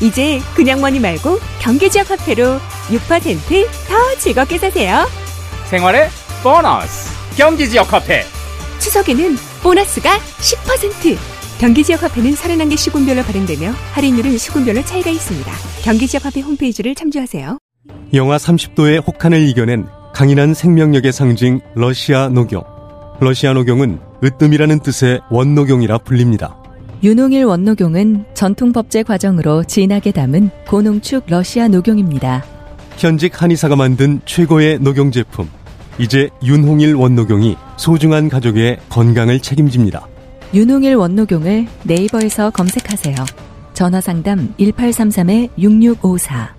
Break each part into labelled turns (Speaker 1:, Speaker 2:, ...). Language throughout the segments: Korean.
Speaker 1: 이제 그냥 머니 말고 경기지역 화폐로 6%더 즐겁게 사세요
Speaker 2: 생활의 보너스 경기지역 화폐
Speaker 1: 추석에는 보너스가 10% 경기지역 화폐는 31개 시군별로 발행되며 할인율은 시군별로 차이가 있습니다. 경기지역 화폐 홈페이지를 참조하세요.
Speaker 3: 영하 30도의 혹한을 이겨낸 강인한 생명력의 상징 러시아 녹용. 러시아 녹용은 으뜸이라는 뜻의 원녹용이라 불립니다.
Speaker 4: 윤홍일 원노경은 전통 법제 과정으로 진하게 담은 고농축 러시아 녹용입니다.
Speaker 3: 현직 한의사가 만든 최고의 녹용 제품. 이제 윤홍일 원녹용이 소중한 가족의 건강을 책임집니다.
Speaker 4: 윤홍일 원노경을 네이버에서 검색하세요. 전화 상담 1833-6654.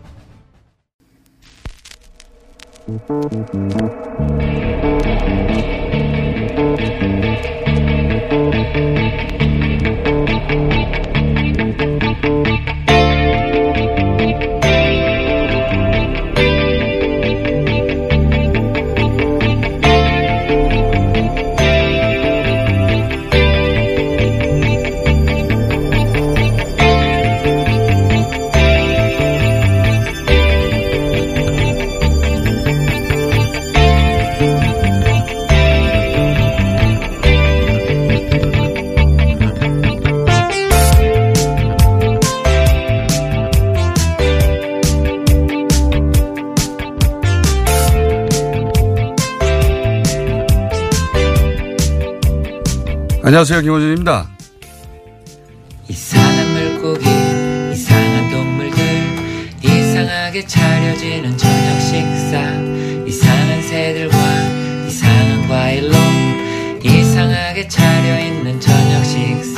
Speaker 5: 안녕하세요. 김호준입니다.
Speaker 6: 이상한 물고기 이상한 동물들 이상하게 차려지는 저녁 식사 이상한 새들과 이상한 과일로 이상하게 차려있는 저녁 식사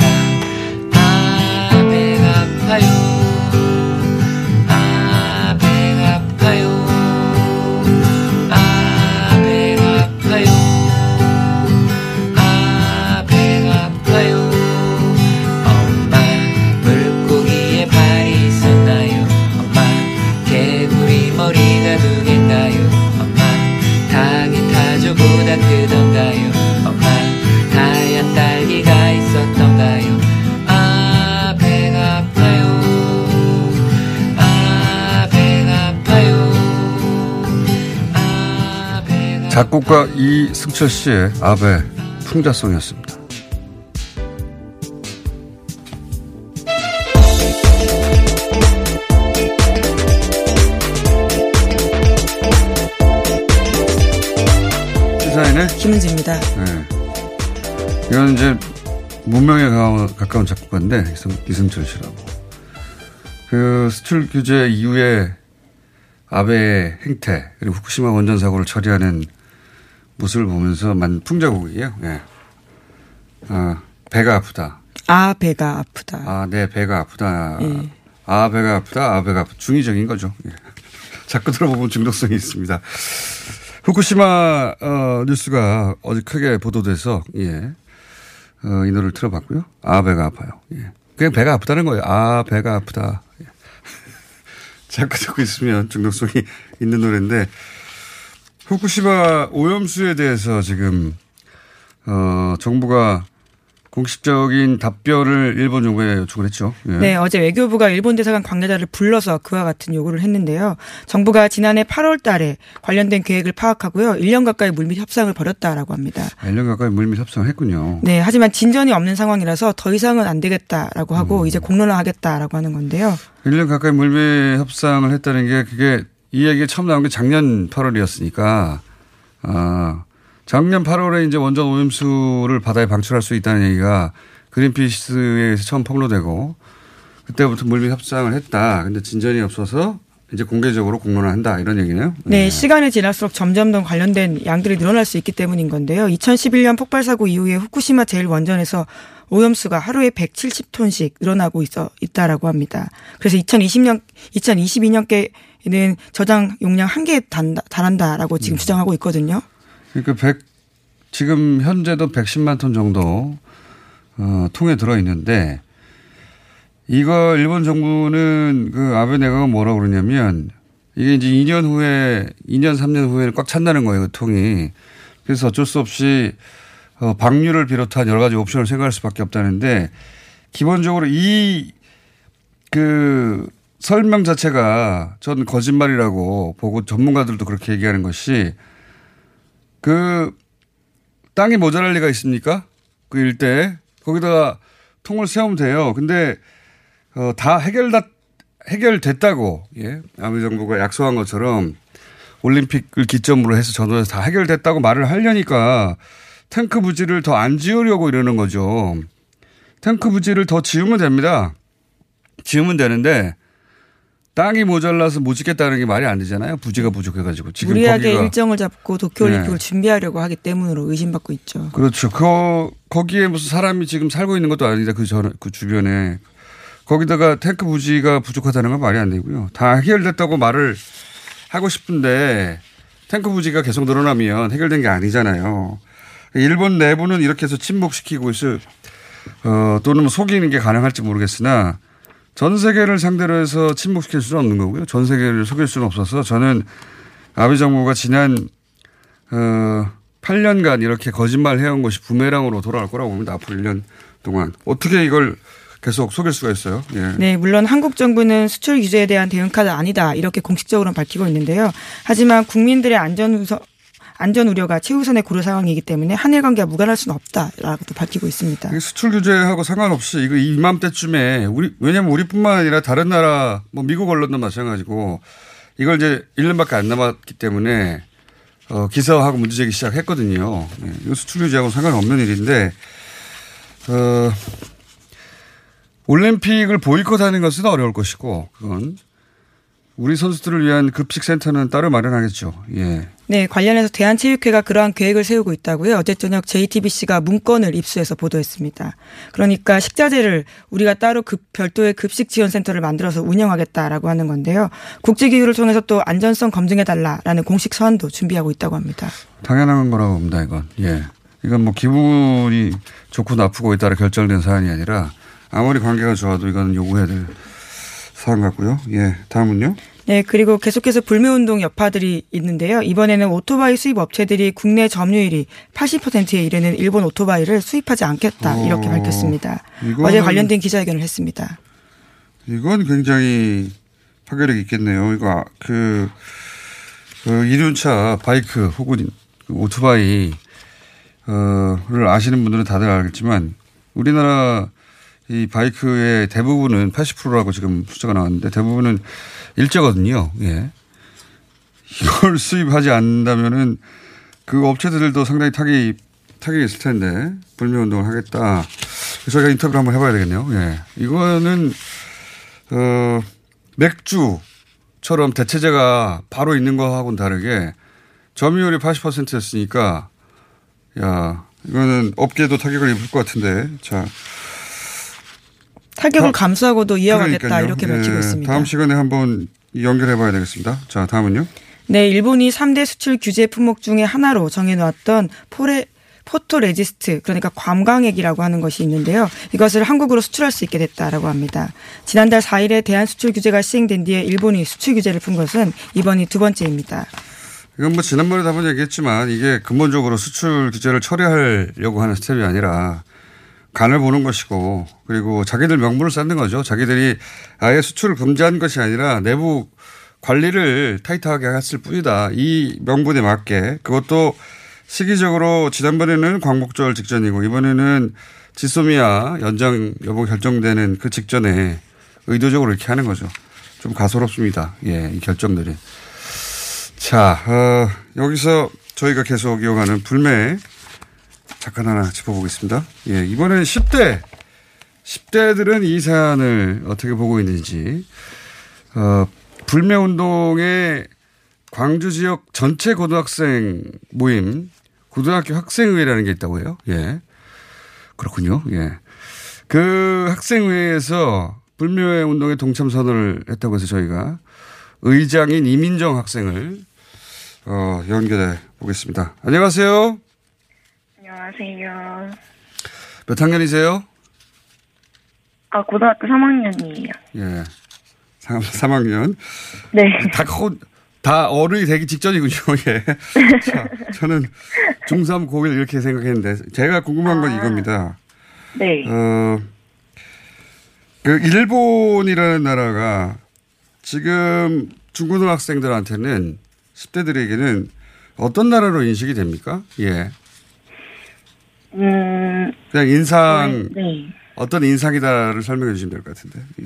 Speaker 5: 작곡가 이승철 씨의 아베 풍자송이었습니다. 시사인의
Speaker 7: 김은지입니다.
Speaker 5: 네. 이건 이제 문명에 가까운, 가까운 작곡가인데 이승, 이승철 씨라고. 그 수출 규제 이후에 아베의 행태 그리고 후쿠시마 원전 사고를 처리하는 모습을 보면서 만 풍자곡이에요. 예. 아, 배가 아프다.
Speaker 7: 아 배가 아프다.
Speaker 5: 아, 내 배가 아프다.
Speaker 7: 예.
Speaker 5: 아, 배가 아프다. 아, 배가 아프다. 중의적인 거죠. 예. 자꾸 들어보면 중독성이 있습니다. 후쿠시마 어, 뉴스가 어제 크게 보도돼서 예. 어, 이 노래를 틀어봤고요. 아 배가 아파요. 예. 그냥 배가 아프다는 거예요. 아 배가 아프다. 예. 자꾸 듣고 있으면 중독성이 있는 노래인데 후쿠시마 오염수에 대해서 지금 어, 정부가 공식적인 답변을 일본 정부에 요청을 했죠. 예.
Speaker 7: 네, 어제 외교부가 일본 대사관 관계자를 불러서 그와 같은 요구를 했는데요. 정부가 지난해 8월 달에 관련된 계획을 파악하고요. 1년 가까이 물밑 협상을 벌였다라고 합니다.
Speaker 5: 1년 가까이 물밑 협상을 했군요.
Speaker 7: 네, 하지만 진전이 없는 상황이라서 더 이상은 안 되겠다라고 하고 이제 공론화하겠다라고 하는 건데요.
Speaker 5: 1년 가까이 물밑 협상을 했다는 게 그게 이 얘기 처음 나온 게 작년 8월이었으니까, 아, 작년 8월에 이제 원전 오염수를 바다에 방출할 수 있다는 얘기가 그린피스에서 처음 폭로되고, 그때부터 물밑 협상을 했다. 근데 진전이 없어서 이제 공개적으로 공론을 한다. 이런 얘기네요.
Speaker 7: 네, 시간이 지날수록 점점 더 관련된 양들이 늘어날 수 있기 때문인 건데요. 2011년 폭발 사고 이후에 후쿠시마 제1원전에서 오염수가 하루에 170톤씩 늘어나고 있어 있다라고 합니다. 그래서 2020년 2022년께 는 저장 용량 한 개에 단다- 달한다라고 지금 주장하고 있거든요.
Speaker 5: 그러니까 100, 지금 현재도 110만 톤 정도, 어, 통에 들어 있는데, 이거 일본 정부는 그 아베 내각은 뭐라고 그러냐면, 이게 이제 2년 후에, 2년, 3년 후에는 꽉 찬다는 거예요, 그 통이. 그래서 어쩔 수 없이, 어, 방류를 비롯한 여러 가지 옵션을 생각할 수밖에 없다는데, 기본적으로 이, 그, 설명 자체가 전 거짓말이라고 보고 전문가들도 그렇게 얘기하는 것이 그 땅이 모자랄 리가 있습니까? 그 일대에 거기다가 통을 세우면 돼요. 근데 어, 다 해결 다 해결됐다고 예 아베 정부가 약속한 것처럼 올림픽을 기점으로 해서 전원에서 다 해결됐다고 말을 하려니까 탱크 부지를 더 안 지으려고 이러는 거죠. 탱크 부지를 더 지으면 됩니다. 지으면 되는데 땅이 모자라서 못 짓겠다는 게 말이 안 되잖아요. 부지가 부족해가지고 지금
Speaker 7: 무리하게 일정을 잡고 도쿄올림픽을
Speaker 5: 네.
Speaker 7: 준비하려고 하기 때문으로 의심받고 있죠.
Speaker 5: 그렇죠. 그 거기에 무슨 사람이 지금 살고 있는 것도 아니다. 그 전, 그 주변에. 거기다가 탱크 부지가 부족하다는 건 말이 안 되고요. 다 해결됐다고 말을 하고 싶은데 탱크 부지가 계속 늘어나면 해결된 게 아니잖아요. 일본 내부는 이렇게 해서 침묵시키고 있을, 어, 또는 뭐 속이는 게 가능할지 모르겠으나 전 세계를 상대로 해서 침묵시킬 수는 없는 거고요. 전 세계를 속일 수는 없어서 저는 아베 정부가 지난 어, 8년간 이렇게 거짓말 해온 것이 부메랑으로 돌아올 거라고 봅니다. 앞으로 1년 동안. 어떻게 이걸 계속 속일 수가 있어요? 예.
Speaker 7: 네, 물론 한국 정부는 수출 규제에 대한 대응 카드 아니다 이렇게 공식적으로 밝히고 있는데요. 하지만 국민들의 안전 안전 우려가 최우선의 고려 상황이기 때문에 한일 관계와 무관할 수는 없다라고도 밝히고 있습니다.
Speaker 5: 수출 규제하고 상관없이 이거 이맘때쯤에 우리 왜냐면 우리뿐만 아니라 다른 나라 뭐 미국 언론도 마찬가지고 이걸 이제 1년밖에 안 남았기 때문에 어, 기사화하고 문제제기 시작했거든요. 예, 이거 수출 규제하고 상관없는 일인데 어, 올림픽을 보이콧하는 것은 어려울 것이고 그건 우리 선수들을 위한 급식센터는 따로 마련하겠죠. 예.
Speaker 7: 네, 관련해서 대한체육회가 그러한 계획을 세우고 있다고요. 어제 저녁 JTBC가 문건을 입수해서 보도했습니다. 그러니까 식자재를 우리가 따로 급 별도의 급식 지원 센터를 만들어서 운영하겠다라고 하는 건데요. 국제기구를 통해서 또 안전성 검증해 달라라는 공식 서한도 준비하고 있다고 합니다.
Speaker 5: 당연한 거라고 봅니다, 이건. 예. 이건 뭐 기분이 좋고 나쁘고에 따라 결정된 사안이 아니라 아무리 관계가 좋아도 이건 요구해야 될 사안 같고요. 예. 다음은요?
Speaker 7: 네, 그리고 계속해서 불매운동 여파들이 있는데요. 이번에는 오토바이 수입 업체들이 국내 점유율이 80%에 이르는 일본 오토바이를 수입하지 않겠다 이렇게
Speaker 5: 어,
Speaker 7: 밝혔습니다.
Speaker 5: 이거는-
Speaker 7: 어제 관련된 기자회견을 했습니다.
Speaker 5: 이건 굉장히 파괴력 있겠네요. 이거 그, 그 이륜차 바이크 혹은 그 오토바이 어를 아시는 분들은 다들 알겠지만 우리나라 이 바이크의 대부분은 80%라고 지금 숫자가 나왔는데 대부분은 일제거든요. 예. 이걸 수입하지 않는다면은 그 업체들도 상당히 타격이 타격이 있을 텐데 불매 운동을 하겠다. 저희가 인터뷰를 한번 해봐야 되겠네요. 예. 이거는 어, 맥주처럼 대체재가 바로 있는 거하고는 다르게 점유율이 80%였으니까 야 이거는 업계도 타격을 입을 것 같은데 자
Speaker 7: 타격을
Speaker 5: 다-
Speaker 7: 감수하고도 이어가겠다
Speaker 5: 그러니까요.
Speaker 7: 이렇게 밝히고
Speaker 5: 예,
Speaker 7: 있습니다.
Speaker 5: 다음 시간에 한번 연결해 봐야 되겠습니다. 자 다음은요.
Speaker 7: 네, 일본이 3대 수출 규제 품목 중에 하나로 정해놓았던 포레 포토 레지스트 그러니까 감광액이라고 하는 것이 있는데요. 이것을 한국으로 수출할 수 있게 됐다라고 합니다. 지난달 4일에 대한 수출 규제가 시행된 뒤에 일본이 수출 규제를 푼 것은 이번이 두 번째입니다.
Speaker 5: 이건 뭐 지난번에도 한번 얘기했지만 이게 근본적으로 수출 규제를 처리하려고 하는 스텝이 아니라 간을 보는 것이고 그리고 자기들 명분을 쌓는 거죠. 자기들이 아예 수출을 금지한 것이 아니라 내부 관리를 타이트하게 했을 뿐이다. 이 명분에 맞게 그것도 시기적으로 지난번에는 광복절 직전이고 이번에는 지소미아 연장 여부 결정되는 그 직전에 의도적으로 이렇게 하는 거죠. 좀 가소롭습니다. 예, 이 결정들이. 자, 어, 여기서 저희가 계속 이어가는 불매 잠깐 하나 짚어보겠습니다. 예, 이번엔 10대, 10대들은 이 사안을 어떻게 보고 있는지, 어, 불매 운동의 광주 지역 전체 고등학생 모임, 고등학교 학생회라는 게 있다고 해요. 예. 그렇군요. 예. 그 학생회에서 불매 운동에 동참 선언을 했다고 해서 저희가 의장인 이민정 학생을 어, 연결해 보겠습니다. 안녕하세요.
Speaker 8: 안녕하세요.
Speaker 5: 몇 학년이세요?
Speaker 8: 아, 고등학교 3학년이에요.
Speaker 5: 예. 3, 3학년.
Speaker 8: 네.
Speaker 5: 다 커, 다 어른이 되기 직전이군요. 예. 자, 저는 중3, 고1 이렇게 생각했는데 제가 궁금한 건 이겁니다.
Speaker 8: 네.
Speaker 5: 어, 그 일본이라는 나라가 지금 중고등학생들한테는 10대들에게는 어떤 나라로 인식이 됩니까? 예.
Speaker 8: 음,
Speaker 5: 그냥 인상,
Speaker 8: 네.
Speaker 5: 어떤 인상이다를 설명해 주시면 될 것 같은데. 예.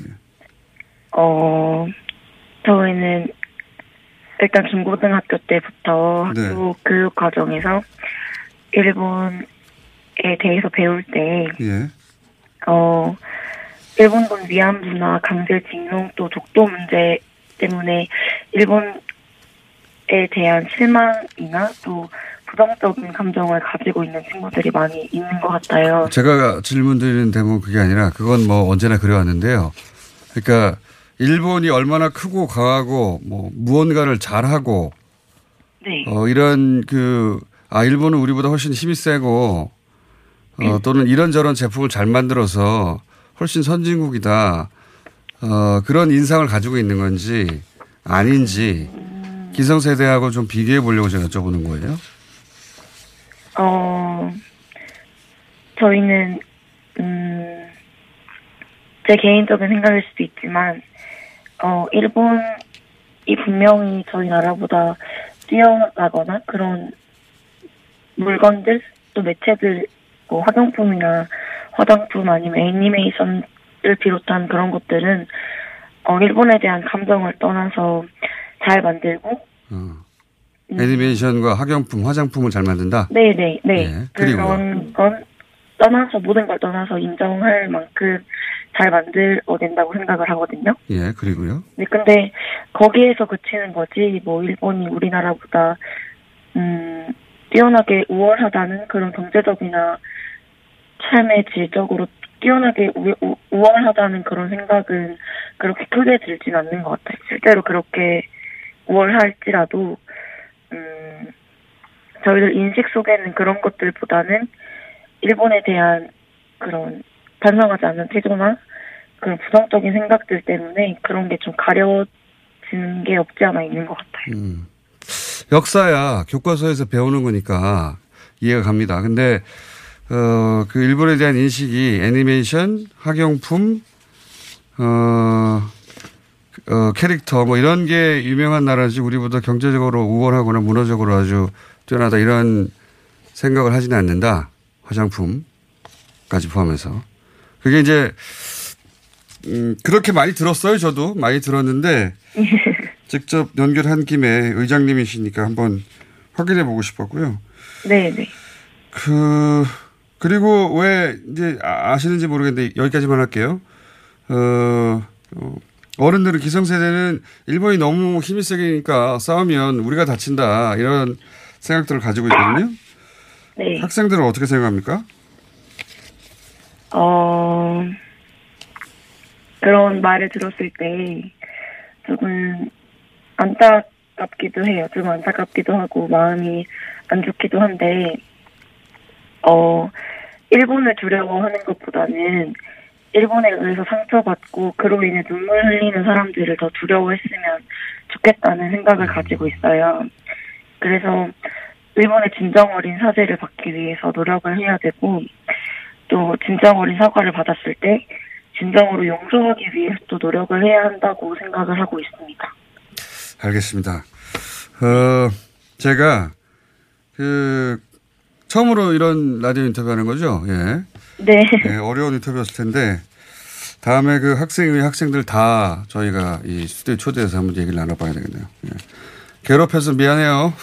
Speaker 8: 어, 저희는 일단 중고등학교 때부터
Speaker 5: 네.
Speaker 8: 학교 교육 과정에서 일본에 대해서 배울 때,
Speaker 5: 예.
Speaker 8: 어, 일본군 위안부나 강제징용 또 독도 문제 때문에 일본에 대한 실망이나 또 부정적인 감정을 가지고 있는 친구들이 많이 있는 것 같아요.
Speaker 5: 제가 질문 드리는 대목은 그게 아니라 그건 뭐 언제나 그래왔는데요. 그러니까 일본이 얼마나 크고 강하고 뭐 무언가를 잘하고
Speaker 8: 네.
Speaker 5: 어 이런 그 아 일본은 우리보다 훨씬 힘이 세고 어 또는 이런저런 제품을 잘 만들어서 훨씬 선진국이다. 어 그런 인상을 가지고 있는 건지 아닌지 기성세대하고 좀 비교해 보려고 제가 여쭤보는 거예요.
Speaker 8: 어, 저희는, 음, 제 개인적인 생각일 수도 있지만, 어, 일본이 분명히 저희 나라보다 뛰어나거나 그런 물건들, 또 매체들, 뭐 화장품이나 화장품 아니면 애니메이션을 비롯한 그런 것들은, 어, 일본에 대한 감정을 떠나서 잘 만들고,
Speaker 5: 어. 애니메이션과 학용품, 화장품을 잘 만든다.
Speaker 8: 네네, 네.
Speaker 5: 예, 그리고요?
Speaker 8: 그런 건 떠나서, 모든 걸 떠나서 인정할 만큼 잘 만들어낸다고 생각을 하거든요.
Speaker 5: 예, 그리고요.
Speaker 8: 네, 근데 거기에서 그치는 거지, 뭐, 일본이 우리나라보다, 음, 뛰어나게 우월하다는 그런 경제적이나 삶의 질적으로 뛰어나게 우, 우, 우월하다는 그런 생각은 그렇게 크게 들진 않는 것 같아요. 실제로 그렇게 우월할지라도, 음, 저희들 인식 속에는 그런 것들보다는 일본에 대한 그런 반성하지 않는 태도나 그런 부정적인 생각들 때문에 그런 게 좀 가려지는 게 없지 않아 있는 것 같아요.
Speaker 5: 음. 역사야 교과서에서 배우는 거니까 이해가 갑니다. 근데 어, 그 일본에 대한 인식이 애니메이션, 학용품, 어, 어, 캐릭터 뭐 이런 게 유명한 나라지 우리보다 경제적으로 우월하거나 문화적으로 아주 뛰어나다 이런 생각을 하지는 않는다. 화장품까지 포함해서. 그게 이제 음, 그렇게 많이 들었어요. 저도 많이 들었는데 직접 연결한 김에 의장님이시니까 한번 확인해 보고 싶었고요.
Speaker 8: 네 네.
Speaker 5: 그 그리고 왜 이제 아- 아시는지 모르겠는데 여기까지만 할게요. 어, 어, 어른들은 기성세대는 일본이 너무 힘이 세니까 싸우면 우리가 다친다 이런 생각들을 가지고 있거든요.
Speaker 8: 네.
Speaker 5: 학생들은 어떻게 생각합니까?
Speaker 8: 어, 그런 말을 들었을 때 조금 안타깝기도 해요. 좀 안타깝기도 하고 마음이 안 좋기도 한데, 어, 일본을 두려워하는 것보다는 일본에 의해서 상처받고 그로 인해 눈물 흘리는 사람들을 더 두려워했으면 좋겠다는 생각을 가지고 있어요. 그래서 일본의 진정 어린 사죄를 받기 위해서 노력을 해야 되고 또 진정 어린 사과를 받았을 때 진정으로 용서하기 위해서 또 노력을 해야 한다고 생각을 하고 있습니다.
Speaker 5: 알겠습니다. 어, 제가 그 처음으로 이런 라디오 인터뷰하는 거죠. 예.
Speaker 8: 네.
Speaker 5: 예, 어려운 인터뷰였을 텐데 다음에 그 학생회 학생들 다 저희가 이 스튜디오 초대해서 한번 얘기를 나눠봐야 되겠네요. 예. 괴롭혀서 미안해요.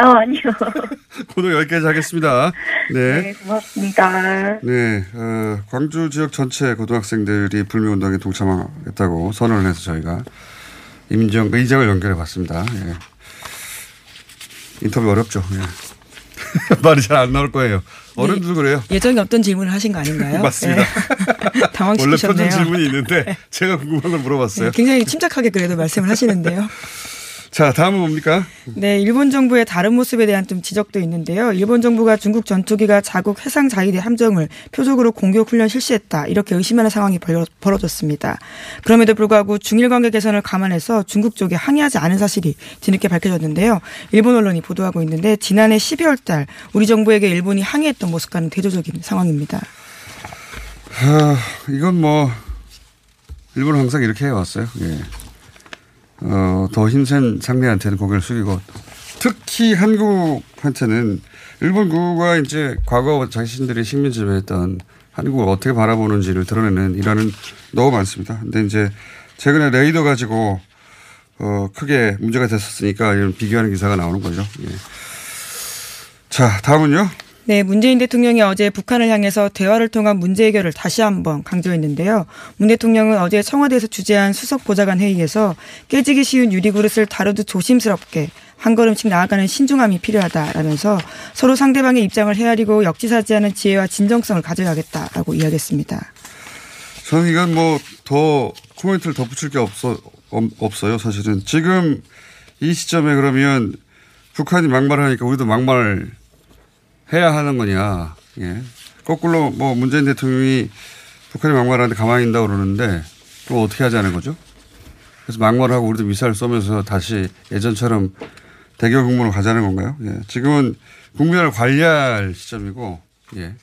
Speaker 8: 어, 아니요.
Speaker 5: 오늘 여기까지 하겠습니다. 네.
Speaker 8: 네, 고맙습니다.
Speaker 5: 네, 어, 광주 지역 전체 고등학생들이 불매운동에 동참하겠다고 선언을 해서 저희가 임정 의장을 연결해 봤습니다. 예. 인터뷰 어렵죠. 예. 말이 잘 안 나올 거예요. 어른들도 그래요.
Speaker 7: 예정이 없던 질문을 하신 거 아닌가요?
Speaker 5: 맞습니다.
Speaker 7: 네.
Speaker 5: 원래
Speaker 7: 당황시키셨네요.
Speaker 5: 표준 질문이 있는데 제가 궁금한 걸 물어봤어요.
Speaker 7: 네, 굉장히 침착하게 그래도 말씀을 하시는데요.
Speaker 5: 자, 다음은 뭡니까?
Speaker 7: 네, 일본 정부의 다른 모습에 대한 좀 지적도 있는데요. 일본 정부가 중국 전투기가 자국 해상 자위대 함정을 표적으로 공격 훈련 실시했다. 이렇게 의심하는 상황이 벌어- 벌어졌습니다. 그럼에도 불구하고 중일 관계 개선을 감안해서 중국 쪽에 항의하지 않은 사실이 뒤늦게 밝혀졌는데요. 일본 언론이 보도하고 있는데 지난해 12월 달 우리 정부에게 일본이 항의했던 모습과는 대조적인 상황입니다.
Speaker 5: 아, 이건 뭐 일본은 항상 이렇게 해왔어요. 예. 어, 더 힘센 상대한테는 고개를 숙이고 특히 한국한테는 일본 국가 이제 과거 자신들이 식민 지배했던 한국을 어떻게 바라보는지를 드러내는 일화는 너무 많습니다. 근데 이제 최근에 레이더 가지고 어, 크게 문제가 됐었으니까 이런 비교하는 기사가 나오는 거죠. 예. 자, 다음은요.
Speaker 7: 네, 문재인 대통령이 어제 북한을 향해서 대화를 통한 문제 해결을 다시 한번 강조했는데요. 문 대통령은 어제 청와대에서 주재한 수석 보좌관 회의에서 깨지기 쉬운 유리 그릇을 다루듯 조심스럽게 한 걸음씩 나아가는 신중함이 필요하다라면서 서로 상대방의 입장을 헤아리고 역지사지하는 지혜와 진정성을 가져야겠다라고 이야기했습니다.
Speaker 5: 저는 이건 뭐 더 코멘트를 덧붙일 게 없어, 없- 없어요. 사실은. 지금 이 시점에 그러면 북한이 막말을 하니까 우리도 막말 해야 하는 거냐. 예. 거꾸로 뭐 문재인 대통령이 북한이 막말하는데 가만히 있다고 그러는데 또 어떻게 하자는 거죠? 그래서 막말을 하고 우리도 미사일 쏘면서 다시 예전처럼 대결 국무로 가자는 건가요? 예. 지금은 국면을 관리할 시점이고, 예.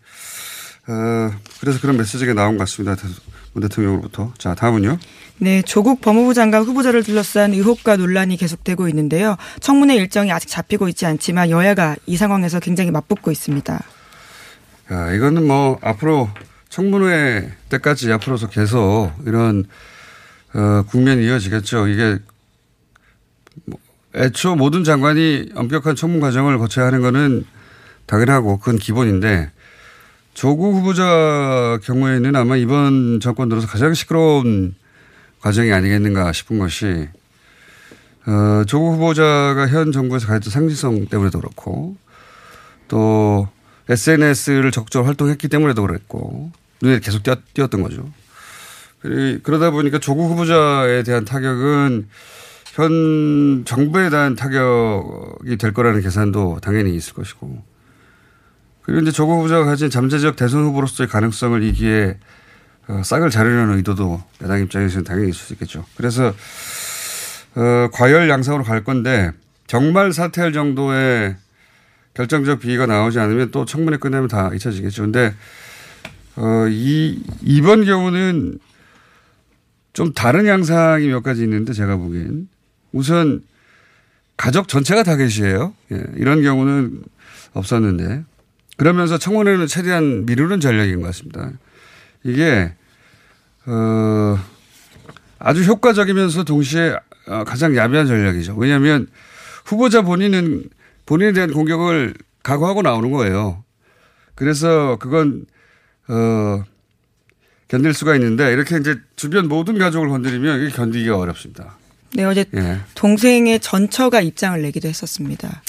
Speaker 5: 어, 그래서 그런 메시지가 나온 것 같습니다. 문 대통령으로부터. 자, 다음은요.
Speaker 7: 네, 조국 법무부 장관 후보자를 둘러싼 의혹과 논란이 계속되고 있는데요. 청문회 일정이 아직 잡히고 있지 않지만 여야가 이 상황에서 굉장히 맞붙고 있습니다.
Speaker 5: 야, 이거는 뭐 앞으로 청문회 때까지 앞으로서 계속 이런 어, 국면이 이어지겠죠. 이게 뭐 애초 모든 장관이 엄격한 청문 과정을 거쳐야 하는 거는 당연하고 그건 기본인데 조국 후보자 경우에는 아마 이번 정권 들어서 가장 시끄러운 과정이 아니겠는가 싶은 것이 어, 조국 후보자가 현 정부에서 가졌던 상징성 때문에도 그렇고 또 SNS를 적극적으로 활동했기 때문에도 그랬고 눈에 계속 띄었, 띄었던 거죠. 그러다 보니까 조국 후보자에 대한 타격은 현 정부에 대한 타격이 될 거라는 계산도 당연히 있을 것이고 그리고 이제 조국 후보자가 가진 잠재적 대선 후보로서의 가능성을 이 기회에 어, 싹을 자르려는 의도도 야당 입장에서는 당연히 있을 수 있겠죠. 그래서 어, 과열 양상으로 갈 건데 정말 사퇴할 정도의 결정적 비위가 나오지 않으면 또 청문회 끝나면 다 잊혀지겠죠. 근데 어, 이 이번 경우는 좀 다른 양상이 몇 가지 있는데 제가 보기엔 우선 가족 전체가 타겟이에요. 예, 이런 경우는 없었는데 그러면서 청문회는 최대한 미루는 전략인 것 같습니다. 이게 어, 아주 효과적이면서 동시에 어, 가장 야비한 전략이죠. 왜냐하면 후보자 본인은 본인에 대한 공격을 각오하고 나오는 거예요. 그래서 그건 어, 견딜 수가 있는데 이렇게 이제 주변 모든 가족을 건드리면 이게 견디기가 어렵습니다.
Speaker 7: 네, 어제
Speaker 5: 예.
Speaker 7: 동생의 전처가 입장을 내기도 했었습니다.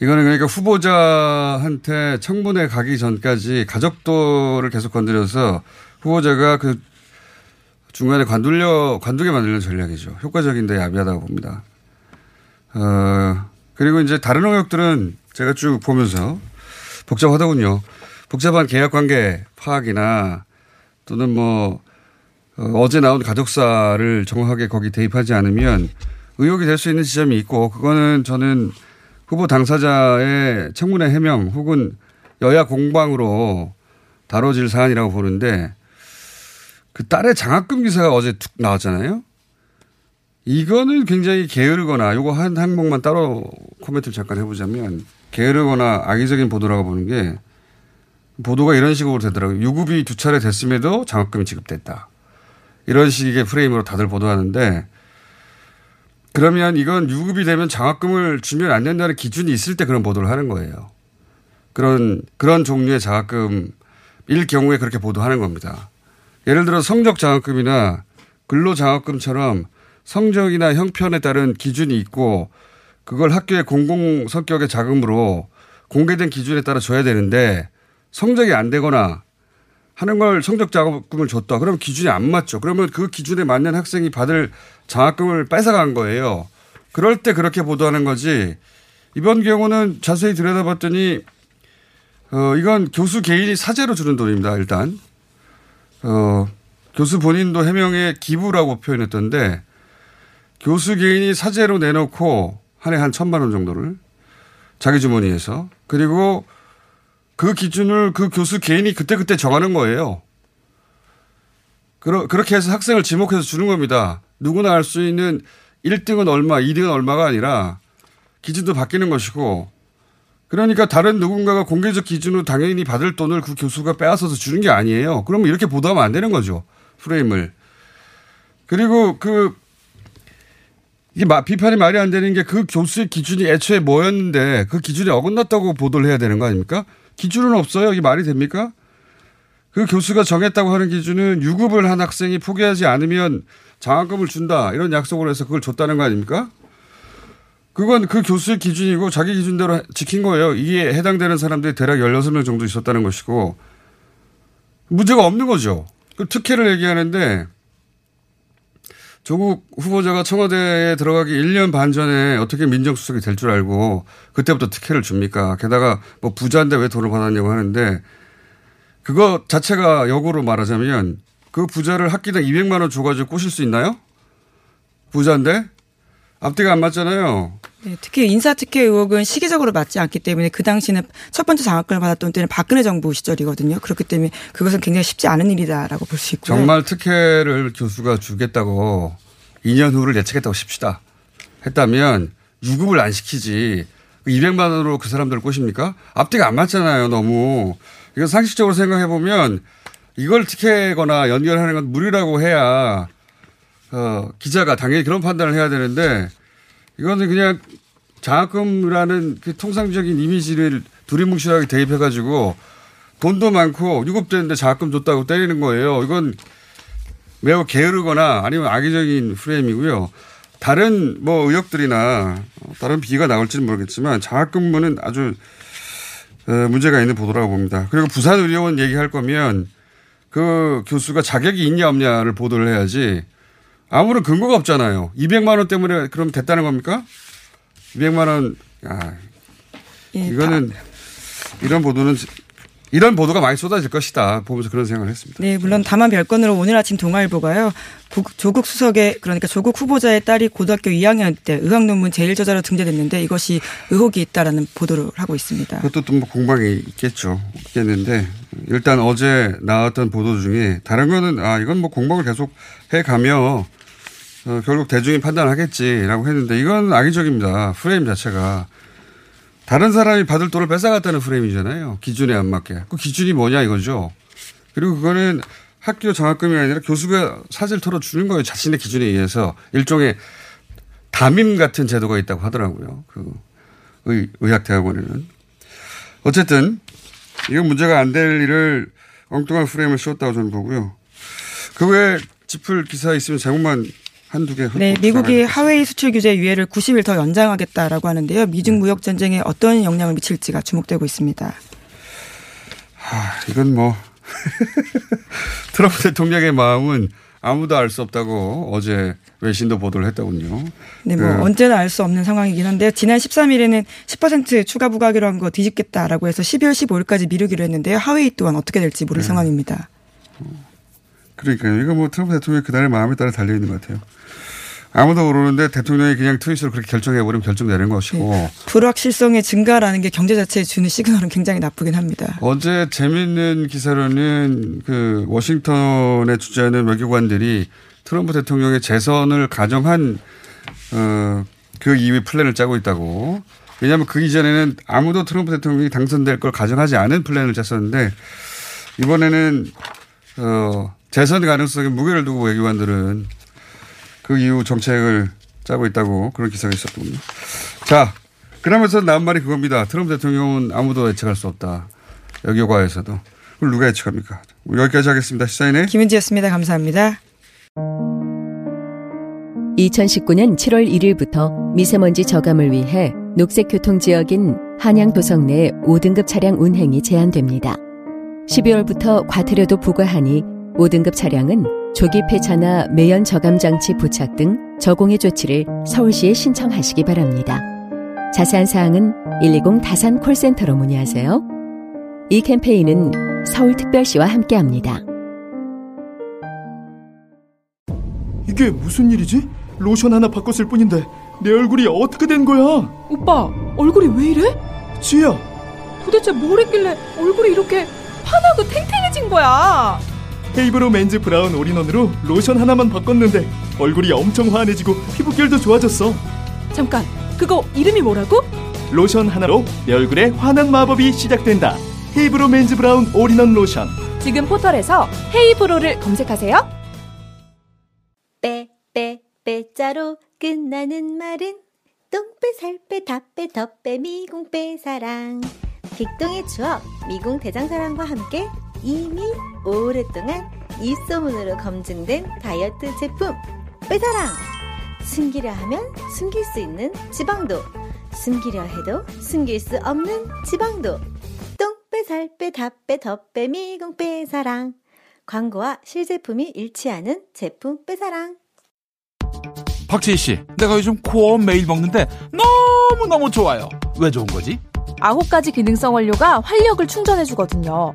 Speaker 5: 이거는 그러니까 후보자한테 청문회 가기 전까지 가족도를 계속 건드려서 후보자가 그 중간에 관둘려, 관두게 만들는 전략이죠. 효과적인데 야비하다고 봅니다. 어, 그리고 이제 다른 영역들은 제가 쭉 보면서 복잡하더군요. 복잡한 계약 관계 파악이나 또는 뭐, 어, 어제 나온 가족사를 정확하게 거기 대입하지 않으면 의혹이 될 수 있는 지점이 있고 그거는 저는 후보 당사자의 청문회 해명 혹은 여야 공방으로 다뤄질 사안이라고 보는데 그 딸의 장학금 기사가 어제 툭 나왔잖아요. 이거는 굉장히 게으르거나 요거 한 항목만 따로 코멘트를 잠깐 해보자면 게으르거나 악의적인 보도라고 보는 게 보도가 이런 식으로 되더라고요. 유급이 두 차례 됐음에도 장학금이 지급됐다. 이런 식의 프레임으로 다들 보도하는데 그러면 이건 유급이 되면 장학금을 주면 안 된다는 기준이 있을 때 그런 보도를 하는 거예요. 그런 그런 종류의 장학금일 경우에 그렇게 보도하는 겁니다. 예를 들어 성적 장학금이나 근로 장학금처럼 성적이나 형편에 따른 기준이 있고 그걸 학교의 공공 성격의 자금으로 공개된 기준에 따라 줘야 되는데 성적이 안 되거나 하는 걸 성적 장학금을 줬다. 그러면 기준이 안 맞죠. 그러면 그 기준에 맞는 학생이 받을 장학금을 뺏어간 거예요. 그럴 때 그렇게 보도하는 거지. 이번 경우는 자세히 들여다봤더니 어 이건 교수 개인이 사재로 주는 돈입니다. 일단 어 교수 본인도 해명에 기부라고 표현했던데 교수 개인이 사재로 내놓고 한 해한 천만 원 정도를 자기 주머니에서 그리고 그 기준을 그 교수 개인이 그때그때 정하는 거예요. 그러, 그렇게 해서 학생을 지목해서 주는 겁니다. 누구나 알 수 있는 1등은 얼마, 2등은 얼마가 아니라 기준도 바뀌는 것이고 그러니까 다른 누군가가 공개적 기준으로 당연히 받을 돈을 그 교수가 빼앗아서 주는 게 아니에요. 그러면 이렇게 보도하면 안 되는 거죠. 프레임을. 그리고 그 이게 비판이 말이 안 되는 게 그 교수의 기준이 애초에 뭐였는데 그 기준이 어긋났다고 보도를 해야 되는 거 아닙니까? 기준은 없어요. 이게 말이 됩니까? 그 교수가 정했다고 하는 기준은 유급을 한 학생이 포기하지 않으면 장학금을 준다. 이런 약속을 해서 그걸 줬다는 거 아닙니까? 그건 그 교수의 기준이고 자기 기준대로 지킨 거예요. 이게 해당되는 사람들이 대략 16명 정도 있었다는 것이고 문제가 없는 거죠. 그 특혜를 얘기하는데 조국 후보자가 청와대에 들어가기 1년 반 전에 어떻게 민정수석이 될 줄 알고 그때부터 특혜를 줍니까? 게다가 뭐 부자인데 왜 돈을 받았냐고 하는데 그거 자체가 역으로 말하자면 그 부자를 학기당 200만 원 줘가지고 꼬실 수 있나요? 부자인데? 앞뒤가 안 맞잖아요.
Speaker 7: 네, 특히 인사특혜 의혹은 시기적으로 맞지 않기 때문에 그 당시는 첫 번째 장학금을 받았던 때는 박근혜 정부 시절이거든요. 그렇기 때문에 그것은 굉장히 쉽지 않은 일이다라고 볼 수 있고요.
Speaker 5: 정말 특혜를 교수가 주겠다고 2년 후를 예측했다고 칩시다. 했다면 유급을 안 시키지 200만 원으로 그 사람들을 꼬십니까? 앞뒤가 안 맞잖아요. 너무. 이거 상식적으로 생각해 보면 이걸 특혜거나 연결하는 건 무리라고 해야 어, 기자가 당연히 그런 판단을 해야 되는데 이거는 그냥 장학금이라는 그 통상적인 이미지를 두리뭉실하게 대입해가지고 돈도 많고 유급되는데 장학금 줬다고 때리는 거예요. 이건 매우 게으르거나 아니면 악의적인 프레임이고요. 다른 뭐 의혹들이나 다른 비가 나올지는 모르겠지만 장학금은 아주 어, 문제가 있는 보도라고 봅니다. 그리고 부산의료원 얘기할 거면 그 교수가 자격이 있냐 없냐를 보도를 해야지 아무런 근거가 없잖아요. 200만 원 때문에 그럼 됐다는 겁니까? 200만 원, 야,
Speaker 7: 예,
Speaker 5: 이거는 이런 보도는 이런 보도가 많이 쏟아질 것이다 보면서 그런 생각을 했습니다.
Speaker 7: 네, 물론 다만 별건으로 오늘 아침 동아일보가요. 조국 수석의 그러니까 조국 후보자의 딸이 고등학교 2학년 때 의학 논문 제일 저자로 등재됐는데 이것이 의혹이 있다라는 보도를 하고 있습니다.
Speaker 5: 그것도 또 뭐 공방이 있겠죠. 있겠는데 일단 어제 나왔던 보도 중에 다른 거는 아 이건 뭐 공방을 계속 해 가며 어, 결국 대중이 판단하겠지라고 했는데 이건 악의적입니다. 프레임 자체가 다른 사람이 받을 돈을 뺏어갔다는 프레임이잖아요. 기준에 안 맞게. 그 기준이 뭐냐 이거죠. 그리고 그거는 학교 장학금이 아니라 교수가 사실 털어주는 거예요. 자신의 기준에 의해서 일종의 담임 같은 제도가 있다고 하더라고요. 그 의, 의학대학원에는. 어쨌든 이건 문제가 안 될 일을 엉뚱한 프레임을 씌웠다고 저는 보고요. 그 외에 짚을 기사 있으면 제목만 한두 개.
Speaker 7: 네, 미국이 하웨이 수출 규제 유예를 90일 더 연장하겠다라고 하는데요. 미중 무역 전쟁에 어떤 영향을 미칠지가 주목되고 있습니다.
Speaker 5: 아, 이건 뭐 트럼프 대통령의 마음은 아무도 알 수 없다고 어제 외신도 보도를 했더군요.
Speaker 7: 네, 뭐
Speaker 5: 네.
Speaker 7: 언제나 알 수 없는 상황이긴 한데 지난 13일에는 10% 추가 부과기로 한 거 뒤집겠다라고 해서 12월 15일까지 미루기로 했는데요. 하웨이 또한 어떻게 될지 모를
Speaker 5: 네.
Speaker 7: 상황입니다.
Speaker 5: 그러니까요. 이거 뭐 트럼프 대통령의 그날의 마음에 따라 달려 있는 것 같아요. 아무도 모르는데 대통령이 그냥 트윗으로 그렇게 결정해버리면 결정되는 것이고.
Speaker 7: 네. 불확실성의 증가라는 게 경제 자체에 주는 시그널은 굉장히 나쁘긴 합니다.
Speaker 5: 어제 재밌는 기사로는 그 워싱턴에 주재하는 외교관들이 트럼프 대통령의 재선을 가정한 어, 그 이후에 플랜을 짜고 있다고. 왜냐하면 그 이전에는 아무도 트럼프 대통령이 당선될 걸 가정하지 않은 플랜을 짰었는데 이번에는 어, 재선 가능성에 무게를 두고 외교관들은 그 이후 정책을 짜고 있다고 그런 기사가 있었군요. 자, 그러면서 나온 말이 그겁니다. 트럼프 대통령은 아무도 예측할 수 없다. 여기 과에서도. 그걸 누가 예측합니까? 여기까지 하겠습니다. 시사인의
Speaker 7: 김은지였습니다. 감사합니다.
Speaker 4: 2019년 7월 1일부터 미세먼지 저감을 위해 녹색 교통 지역인 한양 도성 내 5등급 차량 운행이 제한됩니다. 12월부터 과태료도 부과하니 5등급 차량은 조기 폐차나 매연 저감 장치 부착 등 저공해 조치를 서울시에 신청하시기 바랍니다. 자세한 사항은 120 다산 콜센터로 문의하세요. 이 캠페인은 서울특별시와 함께합니다.
Speaker 9: 이게 무슨 일이지? 로션 하나 바꿨을 뿐인데 내 얼굴이 어떻게 된 거야?
Speaker 10: 오빠, 얼굴이 왜 이래?
Speaker 9: 지혜야,
Speaker 10: 도대체 뭘 했길래 얼굴이 이렇게 환하고 탱탱해진 거야?
Speaker 9: 헤이브로 맨즈 브라운 올인원으로 로션 하나만 바꿨는데 얼굴이 엄청 환해지고 피부결도 좋아졌어.
Speaker 10: 잠깐, 그거 이름이 뭐라고?
Speaker 9: 로션 하나로 내 얼굴에 환한 마법이 시작된다. 헤이브로 맨즈 브라운 올인원 로션.
Speaker 10: 지금 포털에서 헤이브로를 검색하세요.
Speaker 11: 빼, 빼, 빼자로 끝나는 말은 똥빼, 살빼, 다빼, 덧빼, 미궁빼, 사랑. 빅동의 추억, 미궁 대장사랑과 함께 이미 오랫동안 입소문으로 검증된 다이어트 제품 빼사랑. 숨기려 하면 숨길 수 있는 지방도, 숨기려 해도 숨길 수 없는 지방도. 똥빼, 살 빼, 다빼, 덧빼, 미궁빼, 사랑. 광고와 실제품이 일치하는 제품 빼사랑.
Speaker 12: 박지희 씨, 내가 요즘 코어 매일 먹는데 너무너무 좋아요. 왜 좋은 거지?
Speaker 10: 아홉 가지 기능성 원료가 활력을 충전해주거든요.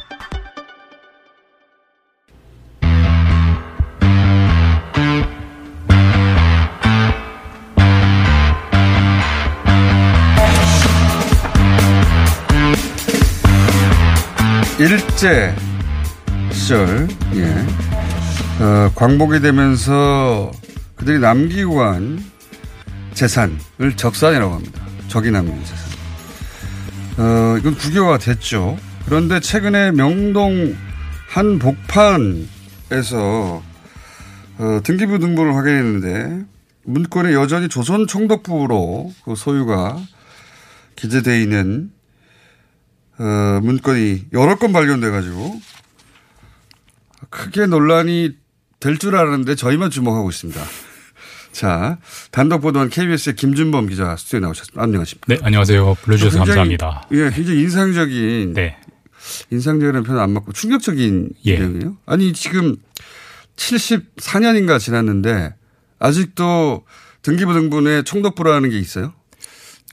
Speaker 5: 일제 시절, 예. 어, 광복이 되면서 그들이 남기고 간 재산을 적산이라고 합니다. 적이 남긴 재산. 어, 이건 국유화가 됐죠. 그런데 최근에 명동 한 복판에서 어, 등기부 등본을 확인했는데 문건에 여전히 조선 총독부로 그 소유가 기재되어 있는 어, 문건이 여러 건 발견돼가지고 크게 논란이 될 줄 알았는데 저희만 주목하고 있습니다. 자, 단독 보도한 KBS의 김준범 기자 스튜디오에 나오셨습니다. 안녕하십니까.
Speaker 13: 네, 안녕하세요. 불러주셔서
Speaker 5: 굉장히,
Speaker 13: 감사합니다.
Speaker 5: 예, 굉장히 인상적인.
Speaker 13: 네.
Speaker 5: 인상적이라는 표현 안 맞고 충격적인
Speaker 13: 예.
Speaker 5: 내용이에요. 아니, 지금 74년인가 지났는데 아직도 등기부 등본에 총독부라는 게 있어요?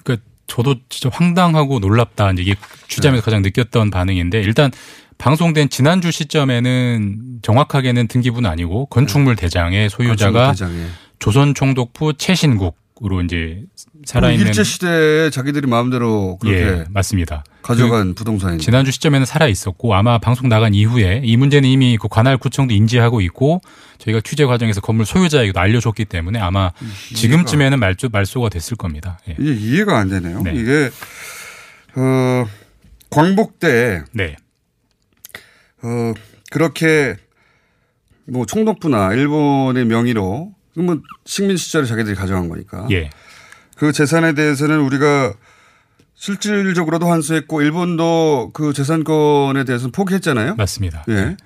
Speaker 13: 그 저도 진짜 황당하고 놀랍다. 이제 이게 취재하면서 가장 느꼈던 반응인데 일단 방송된 지난주 시점에는 정확하게는 등기부는 아니고 건축물 대장의 소유자가
Speaker 5: 대장에.
Speaker 13: 조선 총독부 최신국 으로 이제 살아있는
Speaker 5: 일제 시대에 자기들이 마음대로 그렇게
Speaker 13: 예, 맞습니다.
Speaker 5: 가져간
Speaker 13: 그
Speaker 5: 부동산이
Speaker 13: 지난주 시점에는 살아 있었고 아마 방송 나간 이후에 이 문제는 이미 그 관할 구청도 인지하고 있고 저희가 취재 과정에서 건물 소유자에게도 알려줬기 때문에 아마 지금쯤에는 말조, 말소가 됐을 겁니다. 예.
Speaker 5: 이게 이해가 안 되네요.
Speaker 13: 네.
Speaker 5: 이게 어 광복 때
Speaker 13: 네.
Speaker 5: 어 그렇게 뭐 총독부나 일본의 명의로 그러면 식민 시절에 자기들이 가져간 거니까.
Speaker 13: 예.
Speaker 5: 그 재산에 대해서는 우리가 실질적으로도 환수했고 일본도 그 재산권에 대해서는 포기했잖아요.
Speaker 13: 맞습니다.
Speaker 5: 예.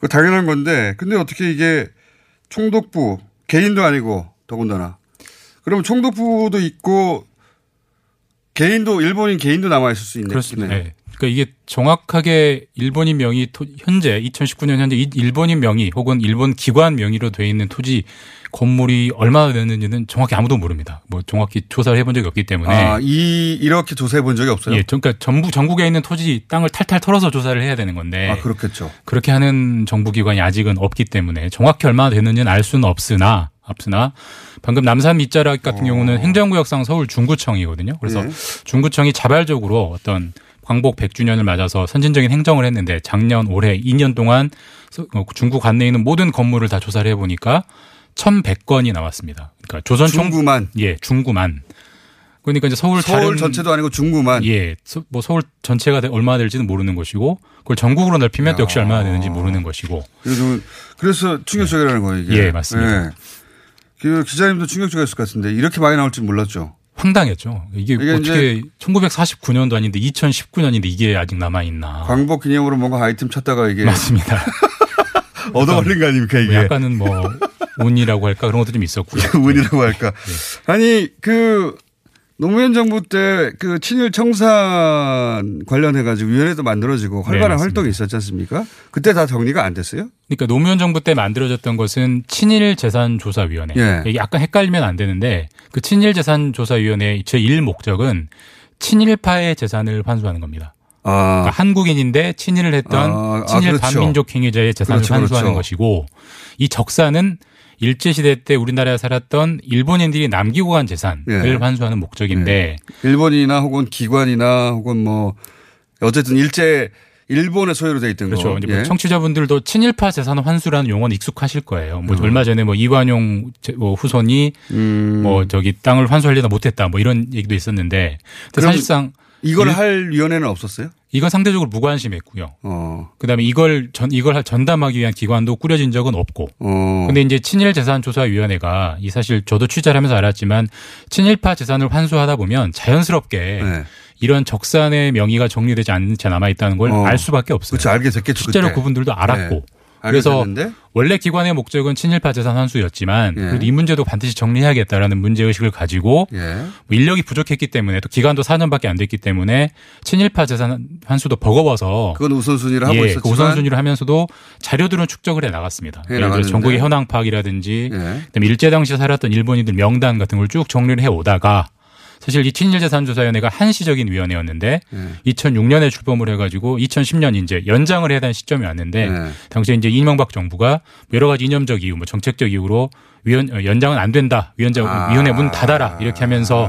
Speaker 5: 그 당연한 건데 근데 어떻게 이게 총독부 개인도 아니고 더군다나 그러면 총독부도 있고 개인도 일본인 개인도 남아 있을 수 있네.
Speaker 13: 그렇습니다. 네. 그러니까 이게 정확하게 일본인 명의 토, 현재 2019년 현재 이- 일본인 명의 혹은 일본 기관 명의로 돼 있는 토지 건물이 얼마나 되는지는 정확히 아무도 모릅니다. 뭐 정확히 조사를 해본 적이 없기 때문에.
Speaker 5: 아, 이 이렇게 조사해 본 적이 없어요.
Speaker 13: 예, 그러니까 전부 전국에 있는 토지 땅을 탈탈 털어서 조사를 해야 되는 건데.
Speaker 5: 아, 그렇겠죠.
Speaker 13: 그렇게 하는 정부 기관이 아직은 없기 때문에 정확히 얼마나 되는지는 알 수는 없으나 없으나 방금 남산 밑자락 같은 경우는 행정구역상 서울 중구청이거든요. 그래서
Speaker 5: 예.
Speaker 13: 중구청이 자발적으로 어떤 광복 100주년을 맞아서 선진적인 행정을 했는데 작년 올해 2년 동안 서- 어, 중구 관내에 있는 모든 건물을 다 조사를 해보니까 1,100건이 나왔습니다. 그러니까 조선 총
Speaker 5: 중구만
Speaker 13: 예 중구만. 그러니까 이제 서울
Speaker 5: 서울
Speaker 13: 다른
Speaker 5: 전체도 아니고 중구만
Speaker 13: 예, 서- 뭐 서울 전체가 되- 얼마나 될지는 모르는 것이고 그걸 전국으로 넓히면 또 역시 얼마나 되는지 모르는 것이고.
Speaker 5: 그래서, 충격적이라는 거예요 이게.
Speaker 13: 예, 맞습니다.
Speaker 5: 예. 그 기자님도 충격적이었을 것 같은데 이렇게 많이 나올 줄 몰랐죠.
Speaker 13: 황당했죠. 이게,
Speaker 5: 이게
Speaker 13: 어떻게 1949년도 아닌데 2019년인데 이게 아직 남아 있나.
Speaker 5: 광복 기념으로 뭔가 아이템 찾다가 이게
Speaker 13: 맞습니다.
Speaker 5: 얻어 걸린 거 아닙니까 이게?
Speaker 13: 뭐 약간은 뭐 운이라고 할까 그런 것도 좀 있었고요.
Speaker 5: 운이라고 할까. 아니 그 노무현 정부 때 그 친일 청산 관련해 가지고 위원회도 만들어지고 활발한
Speaker 13: 맞습니다.
Speaker 5: 활동이 있었지 않습니까? 그때 다 정리가 안 됐어요?
Speaker 13: 그러니까 노무현 정부 때 만들어졌던 것은 친일 재산 조사 위원회.
Speaker 5: 예.
Speaker 13: 이게 약간 헷갈리면 안 되는데 그 친일 재산 조사 위원회 제1 목적은 친일파의 재산을 환수하는 겁니다.
Speaker 5: 아,
Speaker 13: 그러니까 한국인인데 친일을 했던
Speaker 5: 아, 아,
Speaker 13: 친일
Speaker 5: 그렇죠.
Speaker 13: 반민족 행위자의 재산을
Speaker 5: 그렇죠,
Speaker 13: 환수하는
Speaker 5: 그렇죠.
Speaker 13: 것이고 이 적사는 일제 시대 때 우리나라에 살았던 일본인들이 남기고 간 재산을
Speaker 5: 예.
Speaker 13: 환수하는 목적인데
Speaker 5: 일본이나 혹은 기관이나 혹은 뭐 어쨌든 일제 일본의 소유로 돼 있던
Speaker 13: 그렇죠.
Speaker 5: 거.
Speaker 13: 뭐
Speaker 5: 예.
Speaker 13: 청취자분들도 친일파 재산 환수라는 용어는 익숙하실 거예요. 뭐
Speaker 5: 음.
Speaker 13: 얼마 전에 뭐 이관용 제- 뭐 후손이
Speaker 5: 음.
Speaker 13: 뭐 저기 땅을 환수하려다 못했다 뭐 이런 얘기도 있었는데 사실상
Speaker 5: 이걸
Speaker 13: 일-
Speaker 5: 할 위원회는 없었어요?
Speaker 13: 이건 상대적으로 무관심했고요.
Speaker 5: 어.
Speaker 13: 그다음에 이걸 전 이걸 전담하기 위한 기관도 꾸려진 적은 없고.
Speaker 5: 어.
Speaker 13: 근데 이제 친일 재산 조사 위원회가 이 사실 저도 취재를 하면서 알았지만 친일파 재산을 환수하다 보면 자연스럽게
Speaker 5: 네.
Speaker 13: 이런 적산의 명의가 정리되지 채 남아 있다는 걸
Speaker 5: 어.
Speaker 13: 알 수밖에 없어요.
Speaker 5: 그렇죠. 알게 됐겠죠.
Speaker 13: 실제로
Speaker 5: 그때.
Speaker 13: 그분들도 알았고.
Speaker 5: 네.
Speaker 13: 그래서
Speaker 5: 됐는데?
Speaker 13: 원래 기관의 목적은 친일파 재산 환수였지만
Speaker 5: 예.
Speaker 13: 이 문제도 반드시 정리해야겠다라는 문제 의식을 가지고
Speaker 5: 예.
Speaker 13: 뭐 인력이 부족했기 때문에 또 기간도 4년밖에 안 됐기 때문에 친일파 재산 환수도 버거워서
Speaker 5: 그건 우선순위를 하고
Speaker 13: 예,
Speaker 5: 있었지만
Speaker 13: 그 우선순위를 하면서도 자료들은 축적을 해 나갔습니다.
Speaker 5: 해
Speaker 13: 예를 들어. 전국의 현황 파악이라든지
Speaker 5: 예.
Speaker 13: 그다음에 일제 당시 살았던 일본인들 명단 같은 걸 쭉 정리를 해 오다가 사실 이 친일재산조사위원회가 한시적인 위원회였는데
Speaker 5: 예.
Speaker 13: 2006년에 출범을 해가지고 2010년 이제 연장을 해야 되는 시점이 왔는데
Speaker 5: 예.
Speaker 13: 당시에 이제 이명박 정부가 여러 가지 이념적 이유, 뭐 정책적 이유로 위원 어, 연장은 안 된다, 위원장
Speaker 5: 아.
Speaker 13: 위원회 문 닫아라 이렇게 하면서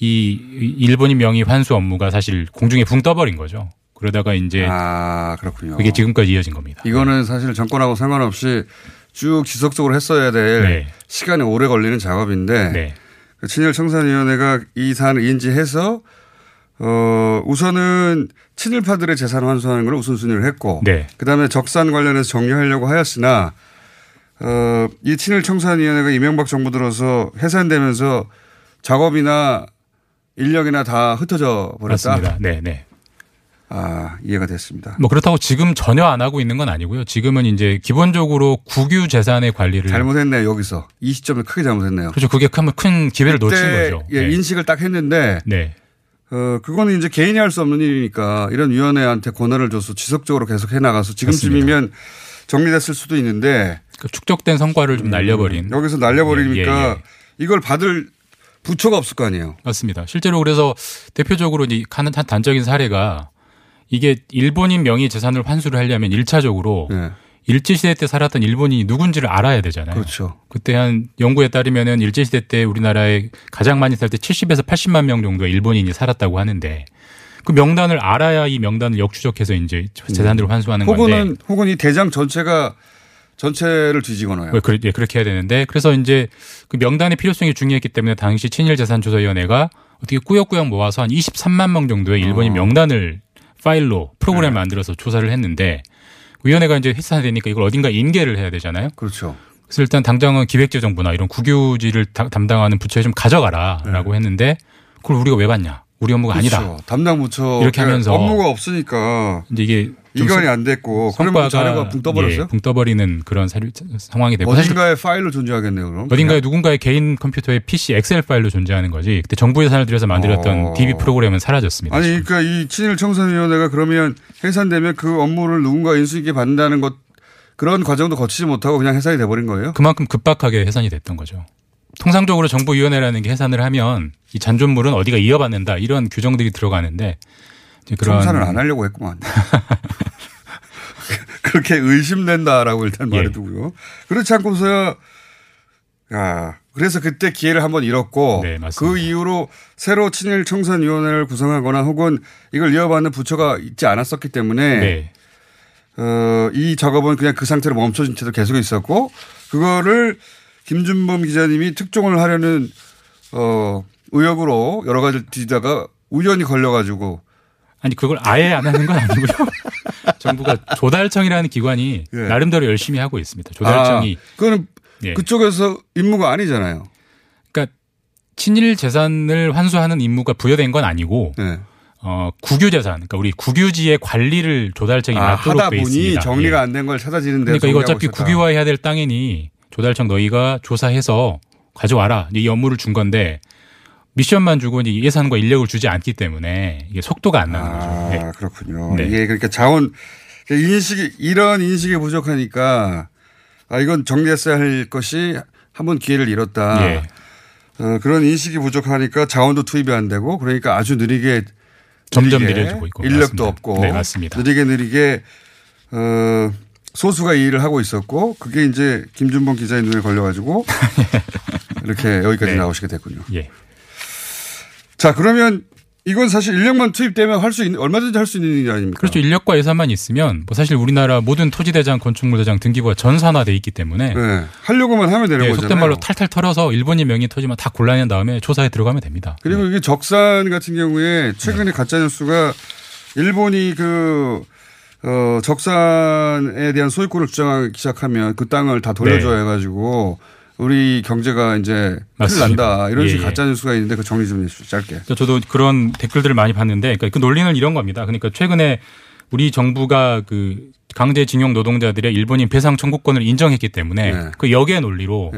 Speaker 13: 이 일본인 명의 환수 업무가 사실 공중에 붕 떠버린 거죠. 그러다가 이제
Speaker 5: 아 그렇군요.
Speaker 13: 그게 지금까지 이어진 겁니다.
Speaker 5: 이거는 사실 정권하고 상관없이 쭉 지속적으로 했어야 될
Speaker 13: 네.
Speaker 5: 시간이 오래 걸리는 작업인데 그 친일 청산위원회가 이 사안을 인지해서 어 우선은 친일파들의 재산 환수하는 걸 우선순위를 했고
Speaker 13: 네.
Speaker 5: 그다음에 적산 관련해서 정리하려고 하였으나 어이 친일 청산위원회가 이명박 정부 들어서 해산되면서 작업이나 인력이나 다 흩어져 버렸다.
Speaker 13: 맞습니다. 네, 네.
Speaker 5: 아 이해가 됐습니다.
Speaker 13: 뭐 그렇다고 지금 전혀 안 하고 있는 건 아니고요. 지금은 이제 기본적으로 국유 재산의 관리를
Speaker 5: 잘못했네요 여기서 이 시점에 크게 잘못했네요.
Speaker 13: 그렇죠. 그게 큰, 큰 기회를 놓친 거죠.
Speaker 5: 예,
Speaker 13: 네.
Speaker 5: 인식을 딱 했는데
Speaker 13: 네.
Speaker 5: 어 그거는 이제 개인이 할 수 없는 일이니까 이런 위원회한테 권한을 줘서 지속적으로 계속 해 나가서 지금쯤이면 정리됐을 수도 있는데
Speaker 13: 그 축적된 성과를 좀 날려버린.
Speaker 5: 여기서 날려버리니까
Speaker 13: 예, 예, 예.
Speaker 5: 이걸 받을 부처가 없을 거 아니에요.
Speaker 13: 맞습니다. 실제로 그래서 대표적으로 이한 단적인 사례가 이게 일본인 명의 재산을 환수를 하려면 1차적으로 일제시대 때 살았던 일본인이 누군지를 알아야 되잖아요.
Speaker 5: 네. 그렇죠.
Speaker 13: 그때 한 연구에 따르면은 일제시대 때 우리나라에 가장 많이 살 때 70에서 80만 명 정도의 일본인이 살았다고 하는데 그 명단을 알아야 이 명단을 역추적해서 이제 재산들을 환수하는 건데.
Speaker 5: 혹은 혹은 이 대장 전체가 전체를 뒤지거나요.
Speaker 13: 왜 그래, 예, 그렇게 해야 되는데 그래서 이제 그 명단의 필요성이 중요했기 때문에 당시 친일 재산 조사위원회가 어떻게 꾸역꾸역 모아서 한 23만 명 정도의 일본인
Speaker 5: 어.
Speaker 13: 명단을 파일로 프로그램
Speaker 5: 네.
Speaker 13: 만들어서 조사를 했는데 위원회가 이제 해산되니까 이걸 어딘가 인계를 해야 되잖아요.
Speaker 5: 그렇죠.
Speaker 13: 그래서 일단 당장은 기획재정부나 이런 국유지를 다- 담당하는 부처에 좀 가져가라라고 했는데 그걸 우리가 왜 받냐? 우리 업무가
Speaker 5: 네. 그렇죠.
Speaker 13: 아니다.
Speaker 5: 담당 부처
Speaker 13: 이렇게 하면서
Speaker 5: 업무가 없으니까
Speaker 13: 이제 이게 좀
Speaker 5: 이관이
Speaker 13: 성-
Speaker 5: 안 됐고 그러면 자료가 붕 떠버렸어요.
Speaker 13: 예, 붕 떠버리는 그런 사료- 상황이 되고
Speaker 5: 어딘가에 파일로 존재하겠네요. 그럼
Speaker 13: 어딘가에 누군가의 개인 컴퓨터에 PC 엑셀 파일로 존재하는 거지. 그때 정부 예산을 들여서 만들었던
Speaker 5: 어.
Speaker 13: DB 프로그램은 사라졌습니다.
Speaker 5: 아니 그러니까 이 친일 청산위원회가 그러면 해산되면 그 업무를 누군가 인수 있게 받는다는 것 그런 과정도 거치지 못하고 그냥 해산이 돼버린 거예요.
Speaker 13: 그만큼 급박하게 해산이 됐던 거죠. 통상적으로 정부위원회라는 게 해산을 하면 이 잔존물은 어디가 이어받는다 이런 규정들이 들어가는데 그런
Speaker 5: 청산을 안 하려고 했구만. 그렇게 의심된다라고 일단
Speaker 13: 예.
Speaker 5: 말해두고요. 그렇지 않고서야 야 그래서 그때 기회를 한번 잃었고
Speaker 13: 네,
Speaker 5: 그 이후로 새로 친일 청산위원회를 구성하거나 혹은 이걸 이어받는 부처가 있지 않았었기 때문에
Speaker 13: 네.
Speaker 5: 어, 이 작업은 그냥 그 상태로 멈춰진 채로 계속 있었고 그거를 김준범 기자님이 특종을 하려는 어, 의혹으로 여러 가지 뒤다가 우연히 걸려가지고
Speaker 13: 아니 그걸 아예 안 하는 건 아니고요. 정부가 조달청이라는 기관이
Speaker 5: 예.
Speaker 13: 나름대로 열심히 하고 있습니다. 조달청이
Speaker 5: 아, 그거는
Speaker 13: 예.
Speaker 5: 그쪽에서 임무가 아니잖아요.
Speaker 13: 그러니까 친일 재산을 환수하는 임무가 부여된 건 아니고
Speaker 5: 네.
Speaker 13: 어, 국유 재산, 그러니까 우리 국유지의 관리를 조달청이
Speaker 5: 아,
Speaker 13: 맡도록
Speaker 5: 하다
Speaker 13: 돼
Speaker 5: 보니
Speaker 13: 있습니다.
Speaker 5: 정리가
Speaker 13: 예.
Speaker 5: 안된 걸 찾아지는데
Speaker 13: 그러니까 이거 어차피 국유화해야 될 땅이니 조달청 너희가 조사해서 가져와라. 이 업무를 준 건데 미션만 주고 예산과 인력을 주지 않기 때문에 이게 속도가 안 나는 거죠. 네.
Speaker 5: 아, 그렇군요.
Speaker 13: 네.
Speaker 5: 예, 그러니까 자원 인식이 이런 인식이 부족하니까 아 이건 정리했어야 할 것이 한 번 기회를 잃었다.
Speaker 13: 예.
Speaker 5: 어, 그런 인식이 부족하니까 자원도 투입이 안 되고 그러니까 아주 느리게
Speaker 13: 점점
Speaker 5: 느리게
Speaker 13: 느려지고 있고.
Speaker 5: 인력도
Speaker 13: 맞습니다.
Speaker 5: 없고
Speaker 13: 네, 맞습니다.
Speaker 5: 느리게 느리게 어 소수가 이 일을 하고 있었고 그게 이제 김준범 기자의 눈에 걸려가지고 이렇게 여기까지
Speaker 13: 네.
Speaker 5: 나오시게 됐군요.
Speaker 13: 예.
Speaker 5: 자 그러면 이건 사실 인력만 투입되면 할 수 있는 얼마든지 할 수 있는 일 아닙니까?
Speaker 13: 그렇죠. 인력과 예산만 있으면 뭐 사실 우리나라 모든 토지대장, 건축물대장 등기부가 전산화돼 있기 때문에
Speaker 5: 네. 하려고만 하면 되는
Speaker 13: 예,
Speaker 5: 거잖아요.
Speaker 13: 속된 말로 탈탈 털어서 일본인 명의 토지만 다 골라낸 다음에 조사에 들어가면 됩니다.
Speaker 5: 그리고 이게 적산 같은 경우에 최근에 가짜 뉴스가 일본이 그 어, 적산에 대한 소유권을 주장하기 시작하면 그 땅을 다 돌려줘야
Speaker 13: 네.
Speaker 5: 해가지고 우리 경제가 이제 큰일
Speaker 13: 맞습니다.
Speaker 5: 난다 이런
Speaker 13: 예,
Speaker 5: 식의
Speaker 13: 예.
Speaker 5: 가짜 뉴스가 있는데 그 정리 좀 해주시죠 짧게.
Speaker 13: 그러니까 저도 그런 댓글들을 많이 봤는데 그러니까 그 논리는 이런 겁니다. 그러니까 최근에 우리 정부가 그 강제징용 노동자들의 일본인 배상 청구권을 인정했기 때문에
Speaker 5: 네.
Speaker 13: 그 역의 논리로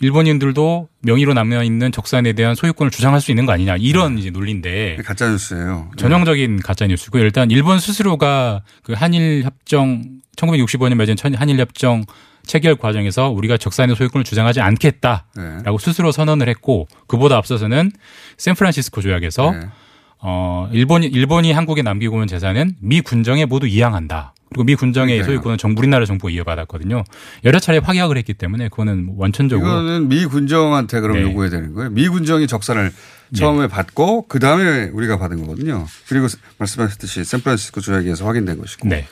Speaker 13: 일본인들도 명의로 남아 있는 적산에 대한 소유권을 주장할 수 있는 거 아니냐 이런 이제 논리인데
Speaker 5: 가짜 뉴스예요.
Speaker 13: 전형적인 가짜 뉴스고 일단 일본 스스로가 그 한일 협정 1965년 맺은 천- 한일 협정 체결 과정에서 우리가 적산의 소유권을 주장하지 않겠다라고 스스로 선언을 했고 그보다 앞서서는 샌프란시스코 조약에서 어 일본이 일본이 한국에 남기고 온 재산은 미 군정에 모두 이양한다. 그리고 미 군정의
Speaker 5: 그러니까요.
Speaker 13: 소유권은 정 우리나라 정부가 이어받았거든요. 여러 차례 확약을 했기 때문에 그거는 원천적으로
Speaker 5: 이거는 미 군정한테 그럼
Speaker 13: 네.
Speaker 5: 요구해야 되는 거예요. 미 군정이 적산을 처음에 받고 그 다음에 우리가 받은 거거든요. 그리고 말씀하셨듯이 샌프란시스코 조약에서 확인된 것이고.
Speaker 13: 네.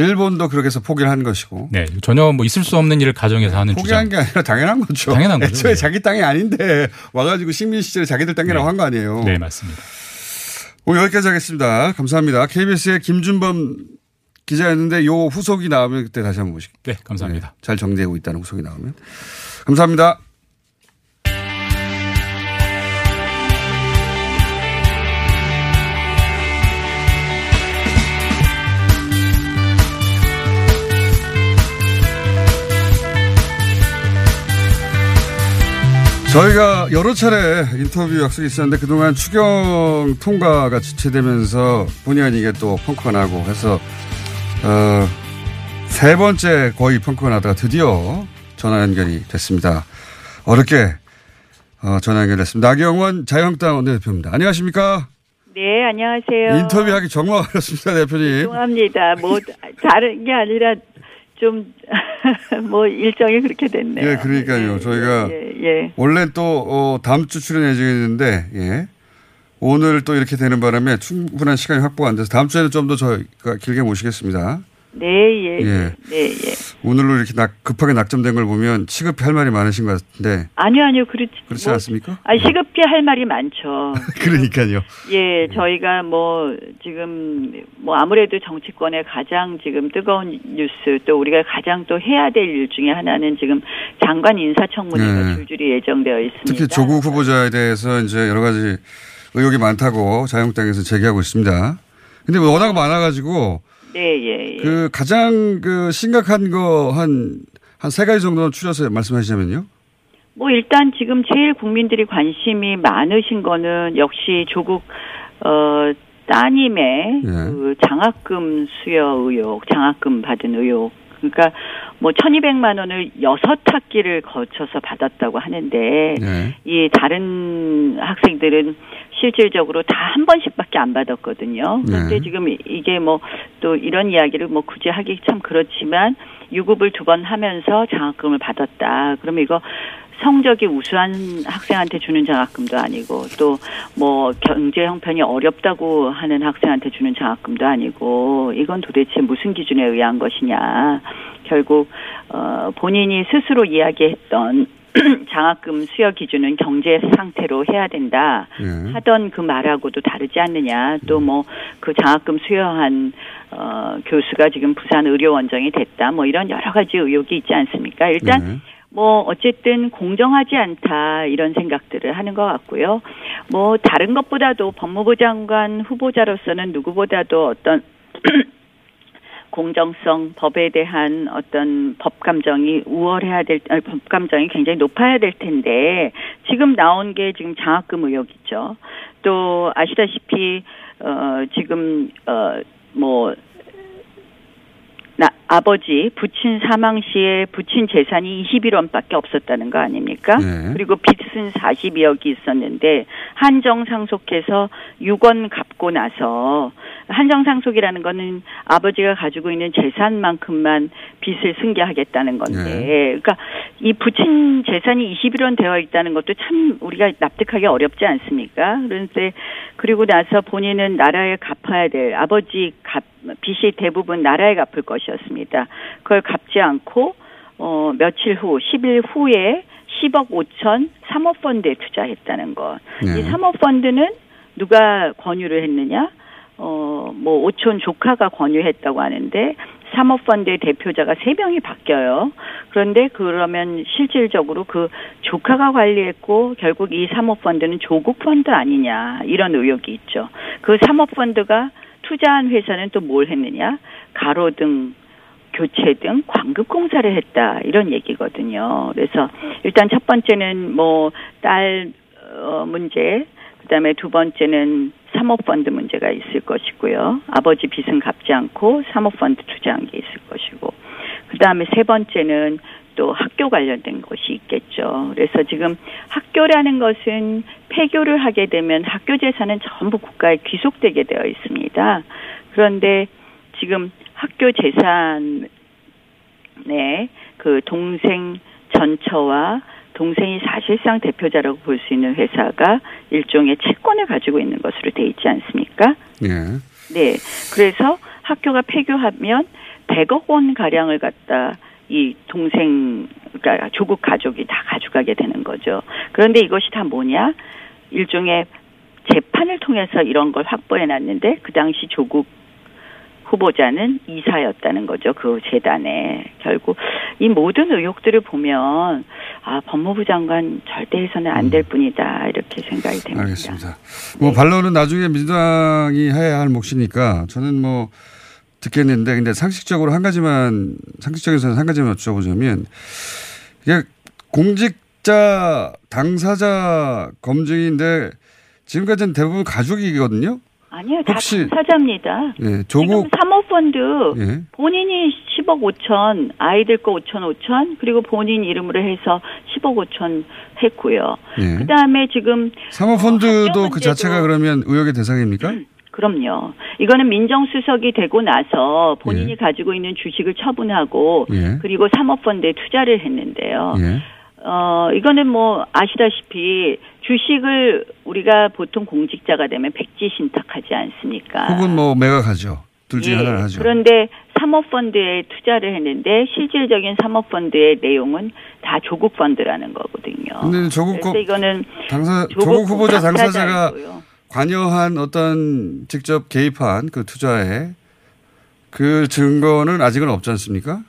Speaker 5: 일본도 그렇게 해서 포기를 한 것이고.
Speaker 13: 네, 전혀 뭐 있을 수 없는 일을 가정해서 하는
Speaker 5: 포기한
Speaker 13: 주장.
Speaker 5: 게 아니라 당연한 거죠.
Speaker 13: 당연한 거죠.
Speaker 5: 애초에
Speaker 13: 네.
Speaker 5: 자기 땅이 아닌데 와가지고 식민 시절에 자기들 땅이라고 한거 아니에요.
Speaker 13: 네, 맞습니다.
Speaker 5: 오늘 여기까지 하겠습니다. 감사합니다. KBS의 김준범 기자였는데 요 후속이 나오면 그때 다시 한번 보시죠.
Speaker 13: 네, 감사합니다.
Speaker 5: 잘 정리되고 있다는 후속이 나오면. 감사합니다. 저희가 여러 차례 인터뷰 약속이 있었는데 그동안 추경 통과가 지체되면서 본의 아니게 또 펑크가 나고 해서 어, 세 번째 거의 펑크가 나다가 드디어 전화 연결이 됐습니다. 어렵게 어, 전화 연결됐습니다. 나경원 자유한국당 원내대표입니다. 안녕하십니까?
Speaker 14: 네, 안녕하세요.
Speaker 5: 인터뷰하기 정말 어렵습니다, 대표님.
Speaker 14: 죄송합니다. 뭐 다른 게 아니라 좀 뭐 일정이 그렇게 됐네요.
Speaker 5: 예, 그러니까요. 저희가
Speaker 14: 예, 예.
Speaker 5: 원래 또 어, 다음 주 출연 예정이었는데 예. 오늘 또 이렇게 되는 바람에 충분한 시간이 확보가 안 돼서 다음 주에는 좀 더 저희가 길게 모시겠습니다.
Speaker 14: 네, 예,
Speaker 5: 예.
Speaker 14: 네, 예.
Speaker 5: 오늘로 이렇게 낙, 급하게 낙점된 걸 보면 시급히 할 말이 많으신 것 같은데
Speaker 14: 아니요, 아니요, 그렇지.
Speaker 5: 그렇지
Speaker 14: 뭐,
Speaker 5: 않습니까?
Speaker 14: 아, 시급히 할 말이 많죠.
Speaker 5: 그러니까요.
Speaker 14: 예, 저희가 뭐 지금 뭐 아무래도 정치권의 가장 지금 뜨거운 뉴스 또 우리가 가장 또 해야 될 일 중에 하나는 지금 장관 인사청문회가
Speaker 5: 네.
Speaker 14: 줄줄이 예정되어 있습니다.
Speaker 5: 특히 조국 후보자에 대해서 이제 여러 가지 의혹이 많다고 자유한국당에서 제기하고 있습니다. 근데 뭐 워낙 많아가지고
Speaker 14: 네, 예, 예.
Speaker 5: 그 가장 그 심각한 거 한 한 세 가지 정도는 추려서 말씀하시자면요.
Speaker 14: 뭐 일단 지금 제일 국민들이 관심이 많으신 거는 역시 조국 어 따님의
Speaker 5: 예.
Speaker 14: 그 장학금 수여 의혹, 장학금 받은 의혹. 그러니까 뭐 1200만 원을 여섯 학기를 거쳐서 받았다고 하는데
Speaker 5: 네.
Speaker 14: 이 다른 학생들은 실질적으로 다 한 번씩밖에 안 받았거든요. 그런데
Speaker 5: 네.
Speaker 14: 지금 이- 이게 뭐 또 이런 이야기를 뭐 굳이 하기 참 그렇지만 유급을 두 번 하면서 장학금을 받았다. 그러면 이거 성적이 우수한 학생한테 주는 장학금도 아니고 또 뭐 경제 형편이 어렵다고 하는 학생한테 주는 장학금도 아니고 이건 도대체 무슨 기준에 의한 것이냐. 결국 어 본인이 스스로 이야기했던 장학금 수여 기준은 경제 상태로 해야 된다
Speaker 5: 예.
Speaker 14: 하던 그 말하고도 다르지 않느냐 또 뭐 그 장학금 수여한 어 교수가 지금 부산 의료원장이 됐다 뭐 이런 여러 가지 의혹이 있지 않습니까 일단
Speaker 5: 네.
Speaker 14: 뭐 어쨌든 공정하지 않다 이런 생각들을 하는 것 같고요. 뭐 다른 것보다도 법무부 장관 후보자로서는 누구보다도 어떤 공정성, 법에 대한 어떤 법 감정이 우월해야 될, 아니, 법 감정이 굉장히 높아야 될 텐데, 지금 나온 게 지금 장학금 의혹이죠. 또, 아시다시피, 어, 지금, 어, 뭐, 나, 아버지 부친 사망 시에 부친 재산이 21원밖에 없었다는 거 아닙니까?
Speaker 5: 네.
Speaker 14: 그리고 빚은 42억이 있었는데 한정 상속해서 6원 갚고 나서 한정 상속이라는 거는 아버지가 가지고 있는 재산만큼만 빚을 승계하겠다는 건데
Speaker 5: 네.
Speaker 14: 그러니까 이 부친 재산이 21원 되어 있다는 것도 참 우리가 납득하기 어렵지 않습니까? 그런데 그리고 나서 본인은 나라에 갚아야 될 아버지 갚 빚이 대부분 나라에 갚을 것이었습니다. 그걸 갚지 않고 어 며칠 후 10일 후에 10억 5천 사모펀드에 투자했다는 것.
Speaker 5: 네.
Speaker 14: 이 사모펀드는 누가 권유를 했느냐? 어, 뭐, 오촌 조카가 권유했다고 하는데, 사모펀드의 대표자가 세 명이 바뀌어요. 그런데 그러면 실질적으로 그 조카가 관리했고, 결국 이 사모펀드는 조국펀드 아니냐, 이런 의혹이 있죠. 그 사모펀드가 투자한 회사는 또 뭘 했느냐? 가로등, 교체 등 광급 공사를 했다 이런 얘기거든요. 그래서 일단 첫 번째는 뭐딸 어, 문제, 그다음에 두 번째는 사모펀드 문제가 있을 것이고요. 아버지 빚은 갚지 않고 사모펀드 투자한 게 있을 것이고, 그다음에 세 번째는 또 학교 관련된 것이 있겠죠. 그래서 지금 학교라는 것은 폐교를 하게 되면 학교 재산은 전부 국가에 귀속되게 되어 있습니다. 그런데 지금 학교 재산에 그 동생 전처와 동생이 사실상 대표자라고 볼 수 있는 회사가 일종의 채권을 가지고 있는 것으로 돼 있지 않습니까?
Speaker 5: 예.
Speaker 14: 네. 그래서 학교가 폐교하면 100억 원 가량을 갖다 이 동생 그러니까 조국 가족이 다 가져가게 되는 거죠. 그런데 이것이 다 뭐냐? 일종의 재판을 통해서 이런 걸 확보해 놨는데 그 당시 조국 후보자는 이사였다는 거죠. 그 재단에. 결국 이 모든 의혹들을 보면 아, 법무부 장관 절대 해서는 안 될 뿐이다. 이렇게 생각이 됩니다.
Speaker 5: 알겠습니다. 뭐 반론은 나중에 민주당이 해야 할 몫이니까 저는 뭐 듣겠는데 근데 상식적으로 한 가지만 상식적에서는 한 가지만 여쭤보자면 이게 공직자 당사자 검증인데 지금까지는 대부분 가족이거든요.
Speaker 14: 아니요, 다
Speaker 5: 혹시-
Speaker 14: 당사자입니다.
Speaker 5: 예, 조국
Speaker 14: 지금 사모펀드
Speaker 5: 예.
Speaker 14: 본인이 10억 5천, 아이들 거 5천 5천, 그리고 본인 이름으로 해서 10억 5천 했고요.
Speaker 5: 예.
Speaker 14: 그 다음에 지금
Speaker 5: 사모펀드도 그 자체가 그러면 의혹의 대상입니까?
Speaker 14: 그럼요. 이거는 민정수석이 되고 나서 본인이
Speaker 5: 예.
Speaker 14: 가지고 있는 주식을 처분하고
Speaker 5: 예.
Speaker 14: 그리고 사모펀드에 투자를 했는데요.
Speaker 5: 예.
Speaker 14: 어, 이거는 뭐 아시다시피 주식을 우리가 보통 공직자가 되면 백지 신탁하지 않습니까?
Speaker 5: 혹은 뭐 매각하죠. 둘 중에
Speaker 14: 예,
Speaker 5: 하나를 하죠.
Speaker 14: 그런데 사모펀드에 투자를 했는데 실질적인 사모펀드의 내용은 다 조국 펀드라는 거거든요.
Speaker 5: 근데 조국
Speaker 14: 그래서
Speaker 5: 거-
Speaker 14: 이거는
Speaker 5: 당사
Speaker 14: 조국
Speaker 5: 조국 후보자 당사자가. 관여한 어떤 직접 개입한 그 투자에 그 증거는 아직은 없지 않습니까?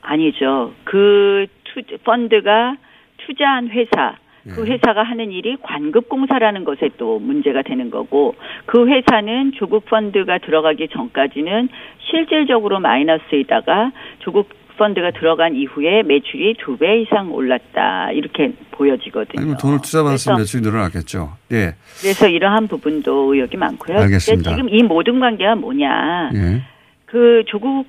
Speaker 14: 아니죠. 그 투, 펀드가 투자한 회사,
Speaker 5: 예.
Speaker 14: 그 회사가 하는 일이 관급 공사라는 것에 또 문제가 되는 거고, 그 회사는 조국 펀드가 들어가기 전까지는 실질적으로 마이너스이다가 조국 펀드가 들어간 이후에 매출이 두 배 이상 올랐다. 이렇게 보여지거든요.
Speaker 5: 아니면 돈을 투자받았으면 매출이 늘어났겠죠. 예.
Speaker 14: 그래서 이러한 부분도 의혹이 많고요.
Speaker 5: 알겠습니다.
Speaker 14: 지금 이 모든 관계가 뭐냐.
Speaker 5: 예.
Speaker 14: 그 조국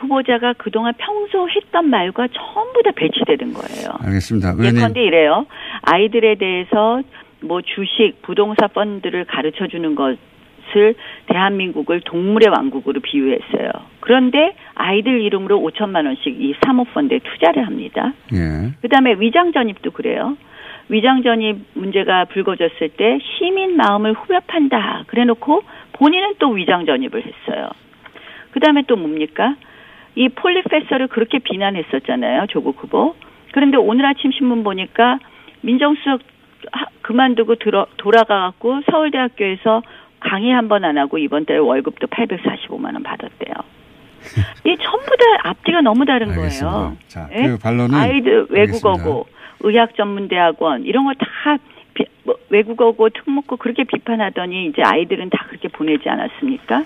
Speaker 14: 후보자가 그동안 평소 했던 말과 전부 다 배치되는 거예요.
Speaker 5: 알겠습니다. 의원님.
Speaker 14: 예컨대 이래요. 아이들에 대해서 뭐 주식, 부동산 펀드를 가르쳐 주는 것을 것을 대한민국을 동물의 왕국으로 비유했어요. 그런데 아이들 이름으로 5천만 원씩 이 사모펀드에 투자를 합니다.
Speaker 5: 예.
Speaker 14: 그다음에 위장 전입도 그래요. 위장 전입 문제가 불거졌을 때 시민 마음을 후벼판다. 그래놓고 본인은 또 위장 전입을 했어요. 그 다음에 또 뭡니까? 이 폴리페서를 그렇게 비난했었잖아요. 조국 후보. 그런데 오늘 아침 신문 보니까 민정수석 하- 그만두고 들어, 돌아가갖고 서울대학교에서 강의 한 번 안 하고 이번 달에 월급도 845만 원 받았대요. 이 전부 다 앞뒤가 너무 다른 거예요.
Speaker 5: 자,
Speaker 14: 예?
Speaker 5: 그 반론은
Speaker 14: 아이들 외국어고 의학 전문 대학원 이런 거다 뭐 외국어고 특목고 그렇게 비판하더니 이제 아이들은 다 그렇게 보내지 않았습니까?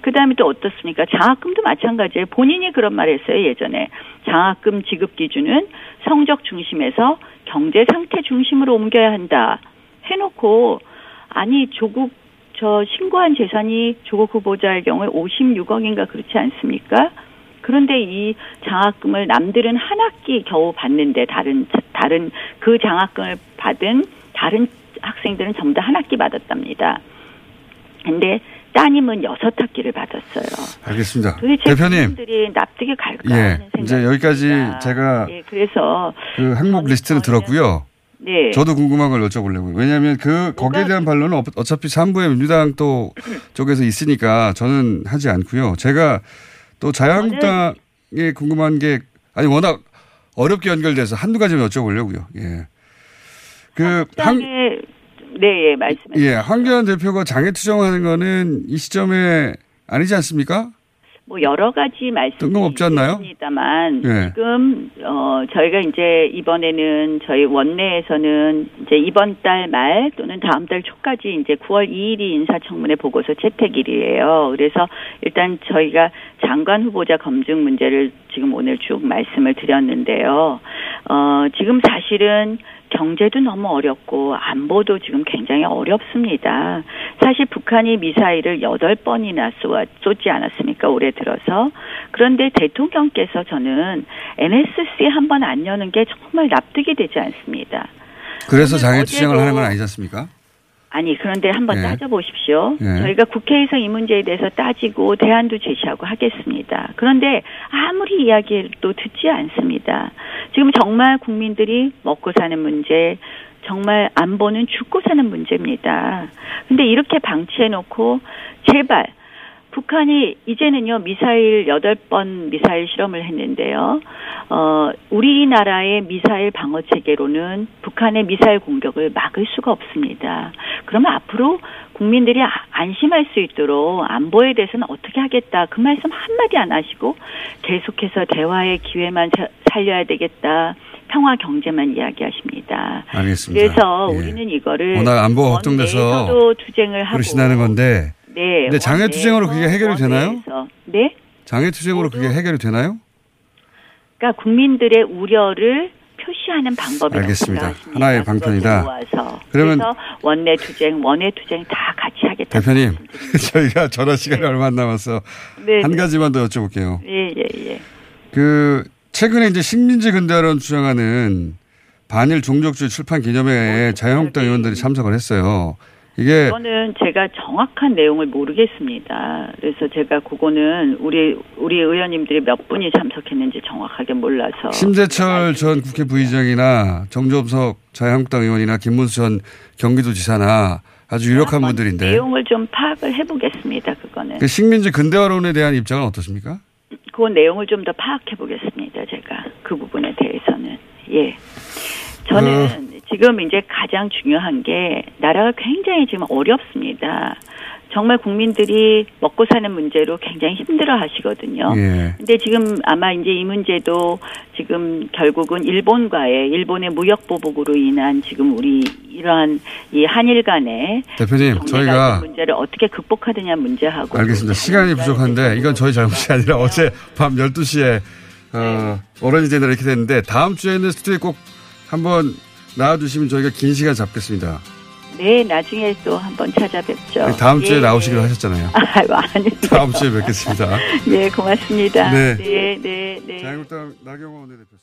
Speaker 14: 그 다음에 또 어떻습니까? 장학금도 마찬가지예요. 본인이 그런 말 했어요, 예전에. 장학금 지급 기준은 성적 중심에서 경제 상태 중심으로 옮겨야 한다. 해놓고, 아니, 조국, 저 신고한 재산이 조국 후보자의 경우에 56억인가 그렇지 않습니까? 그런데 이 장학금을 남들은 한 학기 겨우 받는데 다른 다른 그 장학금을 받은 다른 학생들은 전부 다 한 학기 받았답니다. 근데 따님은 여섯 학기를 받았어요.
Speaker 5: 알겠습니다.
Speaker 14: 도대체
Speaker 5: 대표님.
Speaker 14: 그분들이 납득이 갈까
Speaker 5: 예. 이제 여기까지. 제가
Speaker 14: 예, 그래서
Speaker 5: 그 항목 리스트는 들었고요.
Speaker 14: 네.
Speaker 5: 저도 궁금한 걸 여쭤보려고요. 왜냐하면 그 거기에 대한 반론은 어- 어차피 3부의 민주당 또 쪽에서 있으니까 저는 하지 않고요. 제가 또 자유한국당에 궁금한 게 아니 워낙 어렵게 연결돼서 한두 가지만 여쭤보려고요. 예. 그 한,
Speaker 14: 네, 네, 예, 말씀.
Speaker 5: 예, 황교안 대표가 장애 투정하는 거는 이 시점에 아니지 않습니까?
Speaker 14: 뭐 여러 가지 말씀이? 있습니다만
Speaker 5: 예.
Speaker 14: 지금 어 저희가 이제 이번에는 저희 원내에서는 이제 이번 달 말 또는 다음 달 초까지 이제 9월 2일이 인사청문회 보고서 채택일이에요. 그래서 일단 저희가 장관 후보자 검증 문제를 지금 오늘 쭉 말씀을 드렸는데요. 어 지금 사실은 경제도 너무 어렵고 안보도 지금 굉장히 어렵습니다. 사실 북한이 미사일을 여덟 번이나 쏘아, 쏘지 않았습니까? 올해 들어서. 그런데 대통령께서 저는 NSC 한 번 안 여는 게 정말 납득이 되지 않습니다.
Speaker 5: 그래서 장애 투쟁을 하는 건 아니지 않습니까?
Speaker 14: 아니 그런데 한번
Speaker 5: 예.
Speaker 14: 따져보십시오.
Speaker 5: 예.
Speaker 14: 저희가 국회에서 이 문제에 대해서 따지고 대안도 제시하고 하겠습니다. 그런데 아무리 이야기도 듣지 않습니다. 지금 정말 국민들이 먹고 사는 문제, 정말 안보는 죽고 사는 문제입니다. 근데 이렇게 방치해놓고 제발 북한이 이제는요 미사일 여덟 번 미사일 실험을 했는데요. 어 우리나라의 미사일 방어 체계로는 북한의 미사일 공격을 막을 수가 없습니다. 그러면 앞으로 국민들이 아- 안심할 수 있도록 안보에 대해서는 어떻게 하겠다 그 말씀 한마디 안 하시고 계속해서 대화의 기회만 사- 살려야 되겠다. 평화 경제만 이야기하십니다.
Speaker 5: 알겠습니다.
Speaker 14: 그래서
Speaker 5: 예.
Speaker 14: 우리는 이거를
Speaker 5: 워낙 안보가 걱정돼서
Speaker 14: 투쟁을 하고
Speaker 5: 그러시다는 건데
Speaker 14: 네.
Speaker 5: 근데 장애
Speaker 14: 원내에서,
Speaker 5: 투쟁으로 그게 해결이 되나요?
Speaker 14: 네.
Speaker 5: 장애 투쟁으로 그게 해결이 되나요?
Speaker 14: 그러니까 국민들의 우려를 표시하는 방법이
Speaker 5: 알겠습니다. 하나의 방편이다. 그러면-
Speaker 14: 원내 투쟁, 원외 투쟁 다 같이 하겠다.
Speaker 5: 대표님, 저희가 전화 시간이 얼마 안 남아서
Speaker 14: 네,
Speaker 5: 한
Speaker 14: 네.
Speaker 5: 가지만 더 여쭤볼게요.
Speaker 14: 예, 예, 예.
Speaker 5: 그 최근에 이제 식민지 근대화론 주장하는 반일 종족주의 출판 기념회에 자유한국당 의원들이 참석을 했어요. 이게
Speaker 14: 그거는 제가 정확한 내용을 모르겠습니다. 그래서 제가 그거는 우리 우리 의원님들이 몇 분이 참석했는지 정확하게 몰라서
Speaker 5: 심재철 전 국회 부의장이나 정조섭 자유한국당 의원이나 김문수 전 경기도지사나 아주 유력한 분들인데
Speaker 14: 내용을 좀 파악을 해보겠습니다. 그거는
Speaker 5: 그 식민지 근대화론에 대한 입장은 어떻습니까?
Speaker 14: 그 내용을 좀 더 파악해 보겠습니다. 제가 그 부분에 대해서는 예. 저는 지금 이제 가장 중요한 게 나라가 굉장히 지금 어렵습니다. 정말 국민들이 먹고 사는 문제로 굉장히 힘들어 하시거든요.
Speaker 5: 예.
Speaker 14: 근데 지금 아마 이제 이 문제도 지금 결국은 일본과의 일본의 무역 보복으로 인한 지금 우리 이러한 이 한일 간의
Speaker 5: 대표님 저희가
Speaker 14: 문제를 어떻게 극복하느냐 문제하고
Speaker 5: 알겠습니다. 시간이 부족한데 이건 저희 잘못이 아니라 어제 밤 12시에 어, 오렌지 데이나 이렇게 됐는데 다음 주에는 스튜디오에 꼭 한번 나와주시면 저희가 긴 시간 잡겠습니다.
Speaker 14: 네, 나중에 또 한번 찾아뵙죠.
Speaker 5: 다음 주에
Speaker 14: 예,
Speaker 5: 나오시기로
Speaker 14: 예.
Speaker 5: 하셨잖아요.
Speaker 14: 아유, 아니.
Speaker 5: 다음 주에 뵙겠습니다.
Speaker 14: 네, 고맙습니다.
Speaker 5: 네.
Speaker 14: 네, 네, 네.
Speaker 5: 자유한국당 나경원 원내대표.